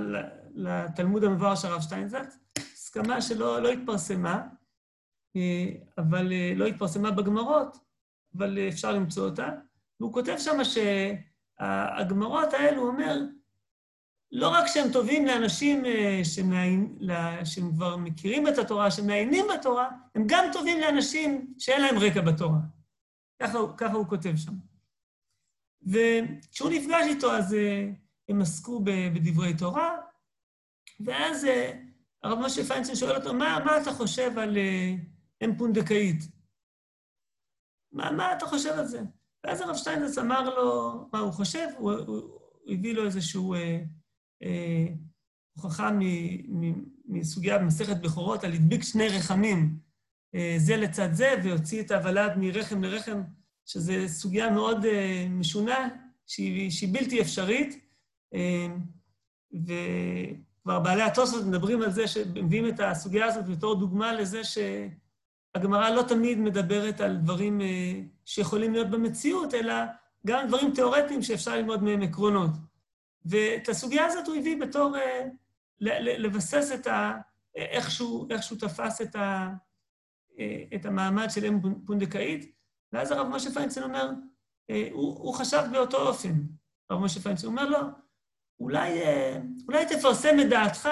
לתלמוד המבואר של הרב שטיינזלץ, הסכמה שלא לא התפרסמה, אבל לא התפרסמה בגמרות, אבל אפשר למצוא אותה. והוא כותב שם שהגמרות האלו, הוא אומר, לא רק שהם טובים לאנשים שהם כבר מכירים את התורה, שמעיינים בתורה, הם גם טובים לאנשים שאין להם רקע בתורה. ככה, ככה הוא כותב שם. וכשהוא נפגש איתו, אז הם עסקו בדברי תורה, ואז הרב משה פיינשטיין שואל אותו, מה, מה אתה חושב על אם פונדקאית? מה, מה אתה חושב על זה? ואז הרב שטיינזרץ אמר לו מה הוא חושב, הוא, הוא, הוא הביא לו איזושהי אה, אה, הוכחה מסוגיה במסכת בכורות על הדביק שני רחמים אה, זה לצד זה, והוציא את הוולד מרחם לרחם, שזו סוגיה מאוד אה, משונה, שהיא, בלתי אפשרית. אה, וכבר בעלי התוספות מדברים על זה, שמביאים את הסוגיה הזאת בתור דוגמה לזה ש... הגמרא לא תמיד מדברת על דברים אה, שיכולים להיות במציאות, אלא גם דברים תיאורטיים שאפשר ללמוד מהם עקרונות. ואת הסוגיה הזאת הוא הביא בתור אה, לבסס את ה... איכשהו, איכשהו תפס את, ה, אה, את המעמד של אם פונדקאית, ואז הרב משה פיינצל אומר, הוא, הוא חשב באותו אופן, הרב משה פיינצל אומר לו, אולי, אולי תפרסם את דעתך,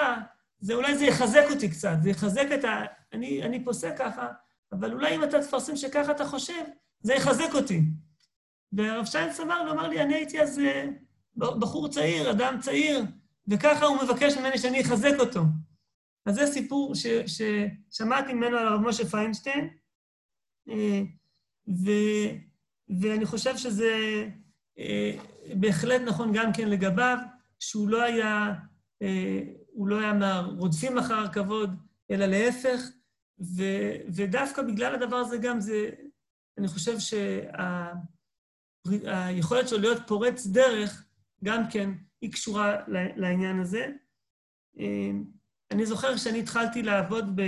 זה, אולי זה יחזק אותי קצת, זה יחזק את ה... אני, אני פוסק ככה, אבל אולי אם אתה תפרסם שככה אתה חושב, זה יחזק אותי. והרב שטיינס אמר לו, אמר לי, אני הייתי אז אה, בחור צעיר, אדם צעיר, וככה הוא מבקש ממני שאני אחזק אותו. אז זה סיפור ש, ששמעתי ממנו על הרב משה פיינשטיין, אה, ו, ואני חושב שזה אה, בהחלט נכון גם כן לגביו, שהוא לא היה, הוא לא היה מהרודפים אחר כבוד, אלא להפך, ו, ודווקא בגלל הדבר הזה גם זה, אני חושב שהיכולת שה, שלו להיות פורץ דרך, גם כן, היא קשורה לעניין הזה. אני זוכר כשאני התחלתי לעבוד ב,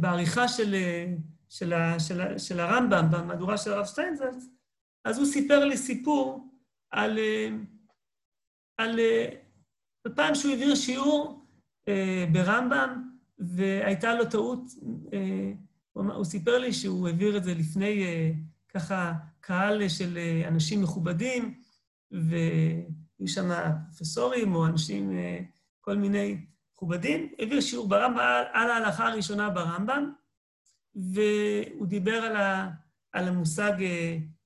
בעריכה של, של, של, של הרמב"ם, במהדורה של הרב שטיינזלץ, אז הוא סיפר לי סיפור על, על, על פעם שהוא העביר שיעור ברמב"ם, והייתה לו טעות, אה, הוא סיפר לי שהוא העביר את זה לפני אה, ככה קהל של אה, אנשים מכובדים, והיו שם פרופסורים או אנשים, כל מיני מכובדים, העביר שיעור ברמב"ם, על ההלכה הראשונה ברמב"ם, והוא דיבר על, ה, על המושג,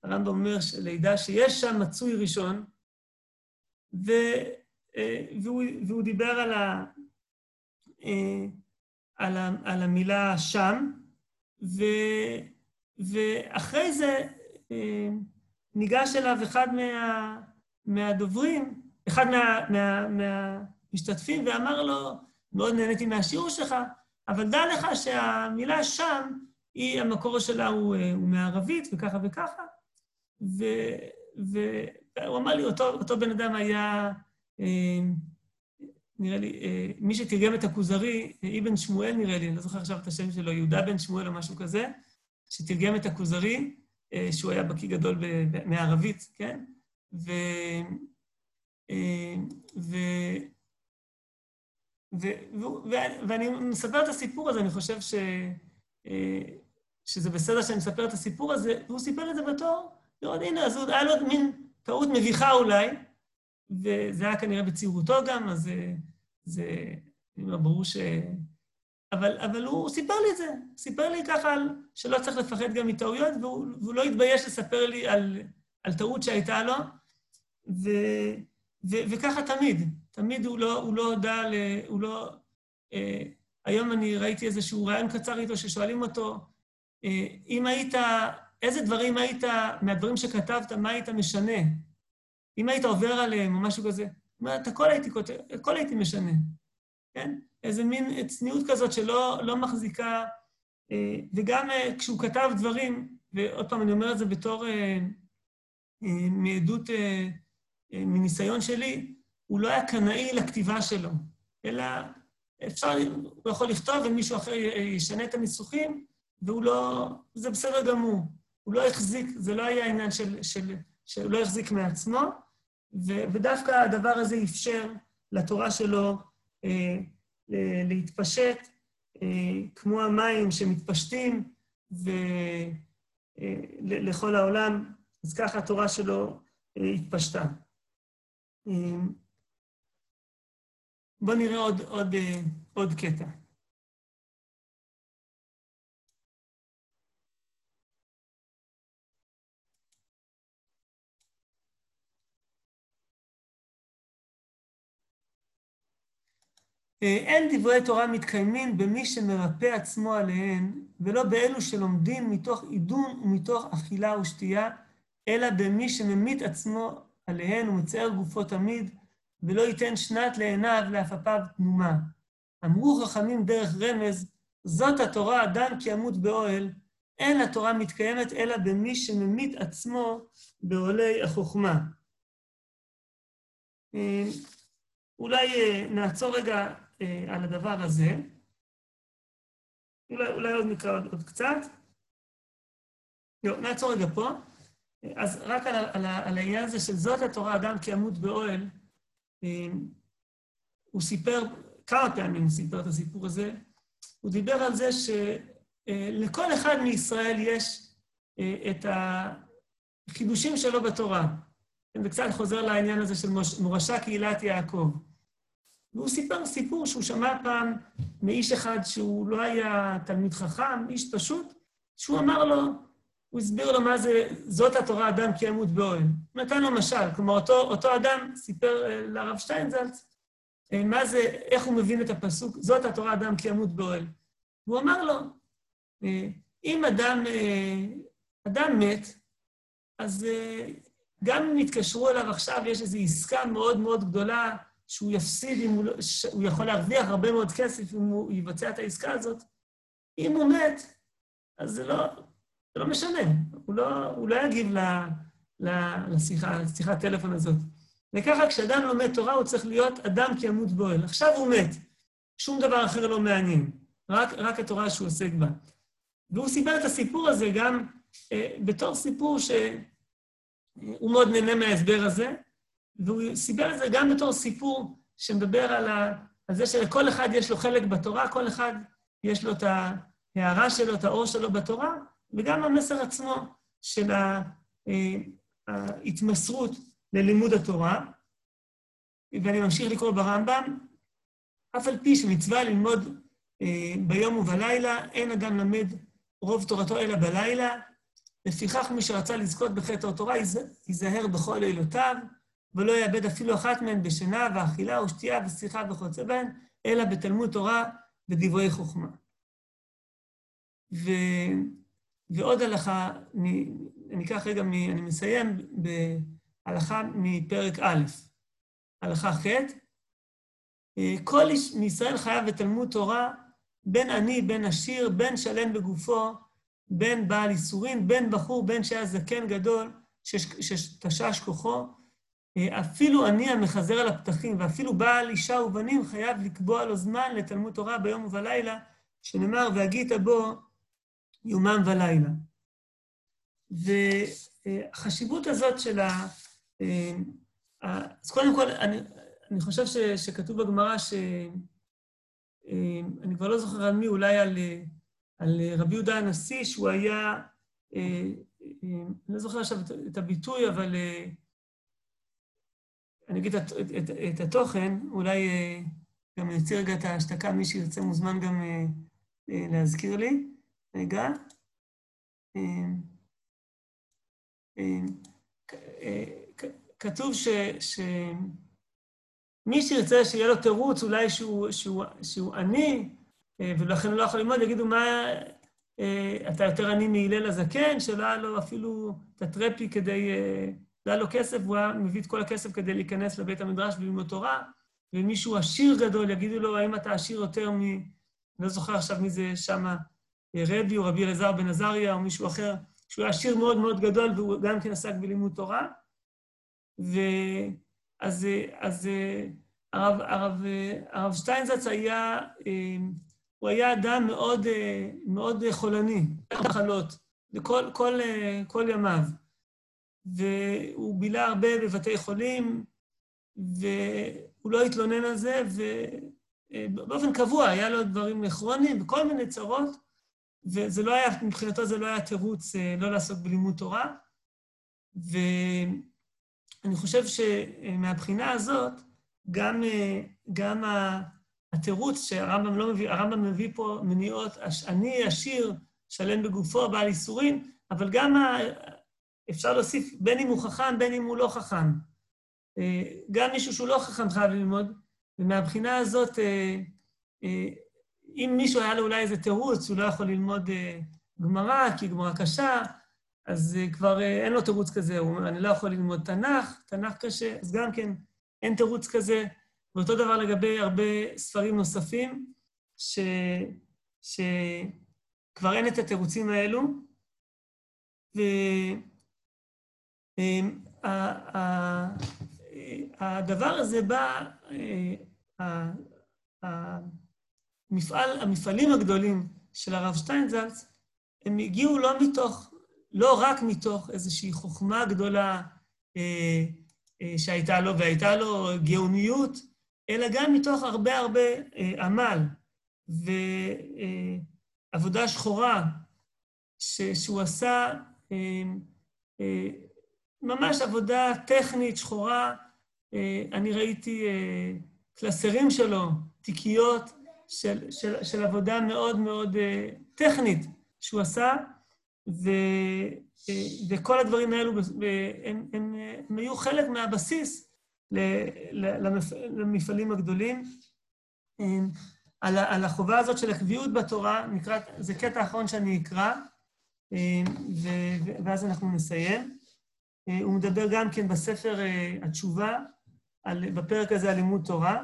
הרמב"ם אומר לידע שיש שם מצוי ראשון, ו, והוא, והוא דיבר על ה... על, ה, על המילה שם, ו, ואחרי זה אה, ניגש אליו אחד מה, מהדוברים, אחד מה, מה, מהמשתתפים, ואמר לו, מאוד נהניתי מהשיעור שלך, אבל דע לך שהמילה שם, היא, המקור שלה הוא, אה, הוא מערבית, וככה וככה. ו, והוא אמר לי, אותו, אותו בן אדם היה... אה, נראה לי, אה, מי שתרגם את הכוזרי, אבן שמואל נראה לי, אני לא זוכר עכשיו את השם שלו, יהודה בן שמואל או משהו כזה, שתרגם את הכוזרי, שהוא היה בקיא גדול מערבית, כן? ו... אה, ו... ו... ו... ואני מספר את הסיפור הזה, אני חושב ש... שזה בסדר שאני מספר את הסיפור הזה, והוא סיפר את זה בתור, לראות, הנה, אז היה לו מין טעות מביכה אולי, וזה היה כנראה בצעירותו גם, אז זה, אני אומר, ברור ש... אבל, אבל הוא סיפר לי את זה, סיפר לי ככה על שלא צריך לפחד גם מטעויות, והוא, והוא לא התבייש לספר לי על, על טעות שהייתה לו, ו, ו, וככה תמיד, תמיד הוא לא, הוא לא הודה ל... הוא לא... אה, היום אני ראיתי איזשהו רעיון קצר איתו, ששואלים אותו, אה, אם היית, איזה דברים היית, מהדברים שכתבת, מה היית משנה? אם היית עובר עליהם או משהו כזה, את הכל הייתי כותב, הכל הייתי משנה, כן? איזה מין צניעות כזאת שלא לא מחזיקה, אה, וגם אה, כשהוא כתב דברים, ועוד פעם, אני אומר את זה בתור אה, מעדות, מניסיון שלי, הוא לא היה קנאי לכתיבה שלו, אלא אפשר, הוא יכול לכתוב ומישהו אחר ישנה את הניסוחים, והוא לא, זה בסדר גמור. הוא לא החזיק, זה לא היה עניין של, של, שהוא לא החזיק מעצמו, ו, ודווקא הדבר הזה אפשר לתורה שלו אה, להתפשט כמו המים שמתפשטים לכל העולם, אז ככה התורה שלו התפשטה. בואו נראה עוד, עוד, עוד קטע. אין דברי תורה מתקיימים במי שמרפא עצמו עליהן, ולא באלו שלומדים מתוך עידון ומתוך אכילה ושתייה, אלא במי שממית עצמו עליהן ומצער גופו תמיד, ולא ייתן שנת לעיניו לעפפיו תנומה. אמרו חכמים דרך רמז, זאת התורה, אדם כי ימות באוהל, אין התורה מתקיימת אלא במי שממית עצמו בעולי החוכמה. אולי נעצור רגע על הדבר הזה. אולי, אולי עוד נקרא עוד, עוד קצת. לא, נעצור רגע פה. אז רק על, על, על העניין הזה של זאת התורה, אדם כי ימות באוהל, הוא סיפר, כמה פעמים הוא סיפר את הסיפור הזה, הוא דיבר על זה שלכל אחד מישראל יש את החידושים שלו בתורה. זה קצת חוזר לעניין הזה של מורשה קהילת יעקב. והוא סיפר סיפור שהוא שמע פעם מאיש אחד שהוא לא היה תלמיד חכם, איש פשוט, שהוא אמר לו, הוא הסביר לו מה זה, זאת התורה אדם כי ימות באוהל. נתן לו משל, כלומר, אותו, אותו אדם סיפר אה, לרב שטיינזלץ, אה, מה זה, איך הוא מבין את הפסוק, זאת התורה אדם כי ימות באוהל. והוא אמר לו, אה, אם אדם, אדם מת, אז גם אם יתקשרו אליו עכשיו, יש איזו עסקה מאוד מאוד גדולה, שהוא יפסיד, אם הוא, לא, הוא יכול להרוויח הרבה מאוד כסף אם הוא יבצע את העסקה הזאת. אם הוא מת, אז זה לא, זה לא משנה, הוא לא, הוא לא יגיב ל, ל, לשיחה, לשיחת טלפון הזאת. וככה כשאדם לומד תורה הוא צריך להיות אדם כי ימות באוהל. עכשיו הוא מת, שום דבר אחר לא מעניין, רק, רק התורה שהוא עוסק בה. והוא סיפר את הסיפור הזה גם אה, בתור סיפור שהוא מאוד נהנה מההסבר הזה, והוא סיפר את זה גם בתור סיפור שמדבר על, ה, על זה שלכל אחד יש לו חלק בתורה, כל אחד יש לו את ההערה שלו, את האור שלו בתורה, וגם המסר עצמו של אה, ההתמסרות ללימוד התורה. ואני ממשיך לקרוא ברמב"ם, אף על פי שמצווה ללמוד אה, ביום ובלילה, אין אדם למד רוב תורתו אלא בלילה. לפיכך מי שרצה לזכות בחטא התורה, ייזהר בכל לילותיו, ולא יאבד אפילו אחת מהן בשינה ואכילה ושתייה ושיחה וכיוצא בהן, אלא בתלמוד תורה ודברי חוכמה. ו... ועוד הלכה, אני, אני אקח רגע. אני מסיים בהלכה מפרק א', הלכה ח', כל איש מישראל חייב בתלמוד תורה, בין עני, בין עשיר, בין שלם בגופו, בין בעל איסורים, בין בחור, בין שהיה זקן גדול, שתשש כוחו, אפילו אני המחזר על הפתחים, ואפילו בעל אישה ובנים חייב לקבוע לו זמן לתלמוד תורה ביום ובלילה, שנאמר, והגית בו יומם ולילה. והחשיבות הזאת של ה... אז קודם כל, אני, אני חושב ש, שכתוב בגמרא ש... אני כבר לא זוכר על מי, אולי על, על רבי יהודה הנשיא, שהוא היה... אני לא זוכר עכשיו את הביטוי, אבל אני אגיד את, את, את, את התוכן, אולי אה, גם נוציא רגע את ההשתקה, מי שירצה מוזמן גם אה, אה, להזכיר לי. רגע. כתוב ש, שמי שירצה שיהיה לו תירוץ, אולי שהוא, עני, ולכן הוא לא יכול ללמוד, יגידו מה, אתה יותר עני מהלל הזקן, שלא היה לו אפילו את הטרפי כדי לא היה לו כסף, והוא היה מביא את כל הכסף כדי להיכנס לבית המדרש וללמוד תורה, ומישהו עשיר גדול, יגידו לו, האם אתה עשיר יותר מ... אני לא זוכר עכשיו מי זה שמה, רבי או רבי אלעזר בן עזריה או מישהו אחר, שהוא היה עשיר מאוד מאוד גדול והוא גם כן עסק בלימוד תורה. ואז אז, הרב, הרב, הרב שטיינזץ היה, הוא היה אדם מאוד, מאוד חולני, מחלות, לכל כל, כל ימיו. והוא בילה הרבה בבתי חולים, והוא לא התלונן על זה, באופן קבוע, היה לו דברים כרוניים וכל מיני צרות, וזה לא היה, מבחינתו זה לא היה תירוץ לא לעסוק בלימוד תורה. ואני חושב שמהבחינה הזאת, גם, גם התירוץ שהרמב"ם לא מביא, הרמב"ם מביא פה מניעות, אני עשיר, שלם בגופו, בעל איסורים, אבל גם ה... אפשר להוסיף בין אם הוא חכם, בין אם הוא לא חכם. גם מישהו שהוא לא חכם חייב ללמוד, ומהבחינה הזאת, אם מישהו היה לו אולי איזה תירוץ, הוא לא יכול ללמוד גמרא, כי גמרא קשה, אז כבר אין לו תירוץ כזה, הוא אומר, אני לא יכול ללמוד תנ"ך, תנ"ך קשה, אז גם כן אין תירוץ כזה. ואותו דבר לגבי הרבה ספרים נוספים, ש... שכבר אין את התירוצים האלו. והדבר הזה בא, המפעל, המפעלים הגדולים של הרב שטיינזלץ, הם הגיעו לא מתוך, לא רק מתוך איזושהי חוכמה גדולה שהייתה לו, והייתה לו גאוניות, אלא גם מתוך הרבה הרבה אה, עמל ועבודה שחורה ש, שהוא עשה, אה, אה, ממש עבודה טכנית שחורה. אה, אני ראיתי אה, קלסרים שלו, תיקיות של, של, של עבודה מאוד מאוד אה, טכנית שהוא עשה, ו, אה, וכל הדברים האלו, הם, הם, הם היו חלק מהבסיס למפעלים הגדולים. אמ, על החובה הזאת של הקביעות בתורה, נקרא, זה קטע אחרון שאני אקרא, אמ, ואז אנחנו נסיים. אה, הוא מדבר גם כן בספר אה, התשובה, על, בפרק הזה על לימוד תורה.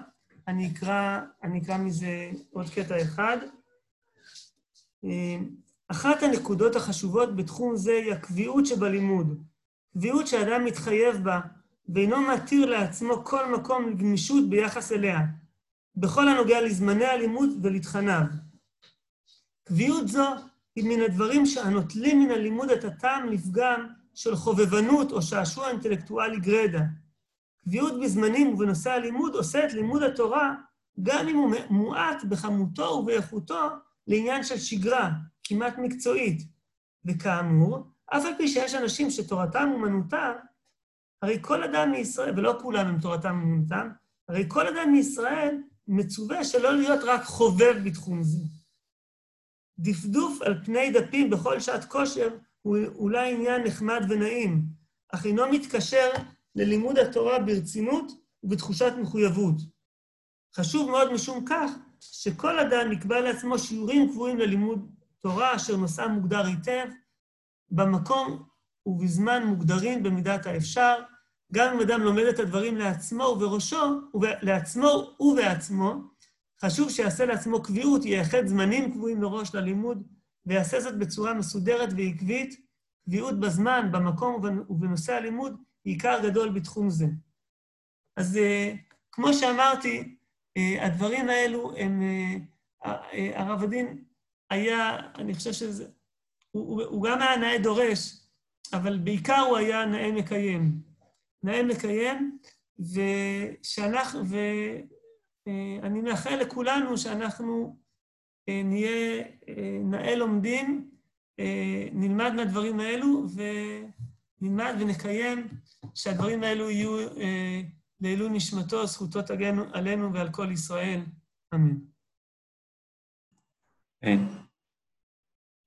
אני אקרא, אני אקרא מזה עוד קטע אחד. אמ, אחת הנקודות החשובות בתחום זה היא הקביעות שבלימוד. קביעות שאדם מתחייב בה ואינו מתיר לעצמו כל מקום לגמישות ביחס אליה, בכל הנוגע לזמני הלימוד ולתכניו. קביעות זו היא מן הדברים הנוטלים מן הלימוד את הטעם לפגם של חובבנות או שעשוע אינטלקטואלי גרידא. קביעות בזמנים ובנושא הלימוד עושה את לימוד התורה, גם אם הוא מועט בכמותו ובאיכותו, לעניין של שגרה, כמעט מקצועית. וכאמור, אף על פי שיש אנשים שתורתם אומנותם, הרי כל אדם מישראל, ולא כולם הם תורתם אומנותם, הרי כל אדם מישראל מצווה שלא להיות רק חובב בתחום זה. דפדוף על פני דפים בכל שעת כושר הוא אולי עניין נחמד ונעים, אך אינו מתקשר ללימוד התורה ברצינות ובתחושת מחויבות. חשוב מאוד משום כך שכל אדם יקבע לעצמו שיעורים קבועים ללימוד תורה אשר נושאם מוגדר היטב, במקום ובזמן מוגדרים במידת האפשר, גם אם אדם לומד את הדברים לעצמו ובראשו, לעצמו ובעצמו, חשוב שיעשה לעצמו קביעות, ייחד זמנים קבועים מראש ללימוד, ויעשה זאת בצורה מסודרת ועקבית. קביעות בזמן, במקום ובנושא הלימוד, עיקר גדול בתחום זה. אז אה, כמו שאמרתי, אה, הדברים האלו הם... אה, הרב הדין היה, אני חושב שזה... הוא, הוא גם היה נאה דורש, אבל בעיקר הוא היה נאה מקיים. נאה מקיים, ושאנחנו, ואני מאחל לכולנו שאנחנו נהיה אה, נאה לומדים, נלמד מהדברים האלו, ונלמד ונקיים שהדברים האלו יהיו לעילוי נשמתו, זכותו תגן עלינו ועל כל ישראל. אמן. אמן.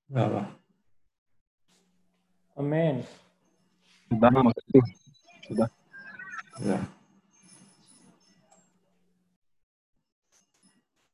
תודה רבה. אמן. תודה רבה. תודה. תודה.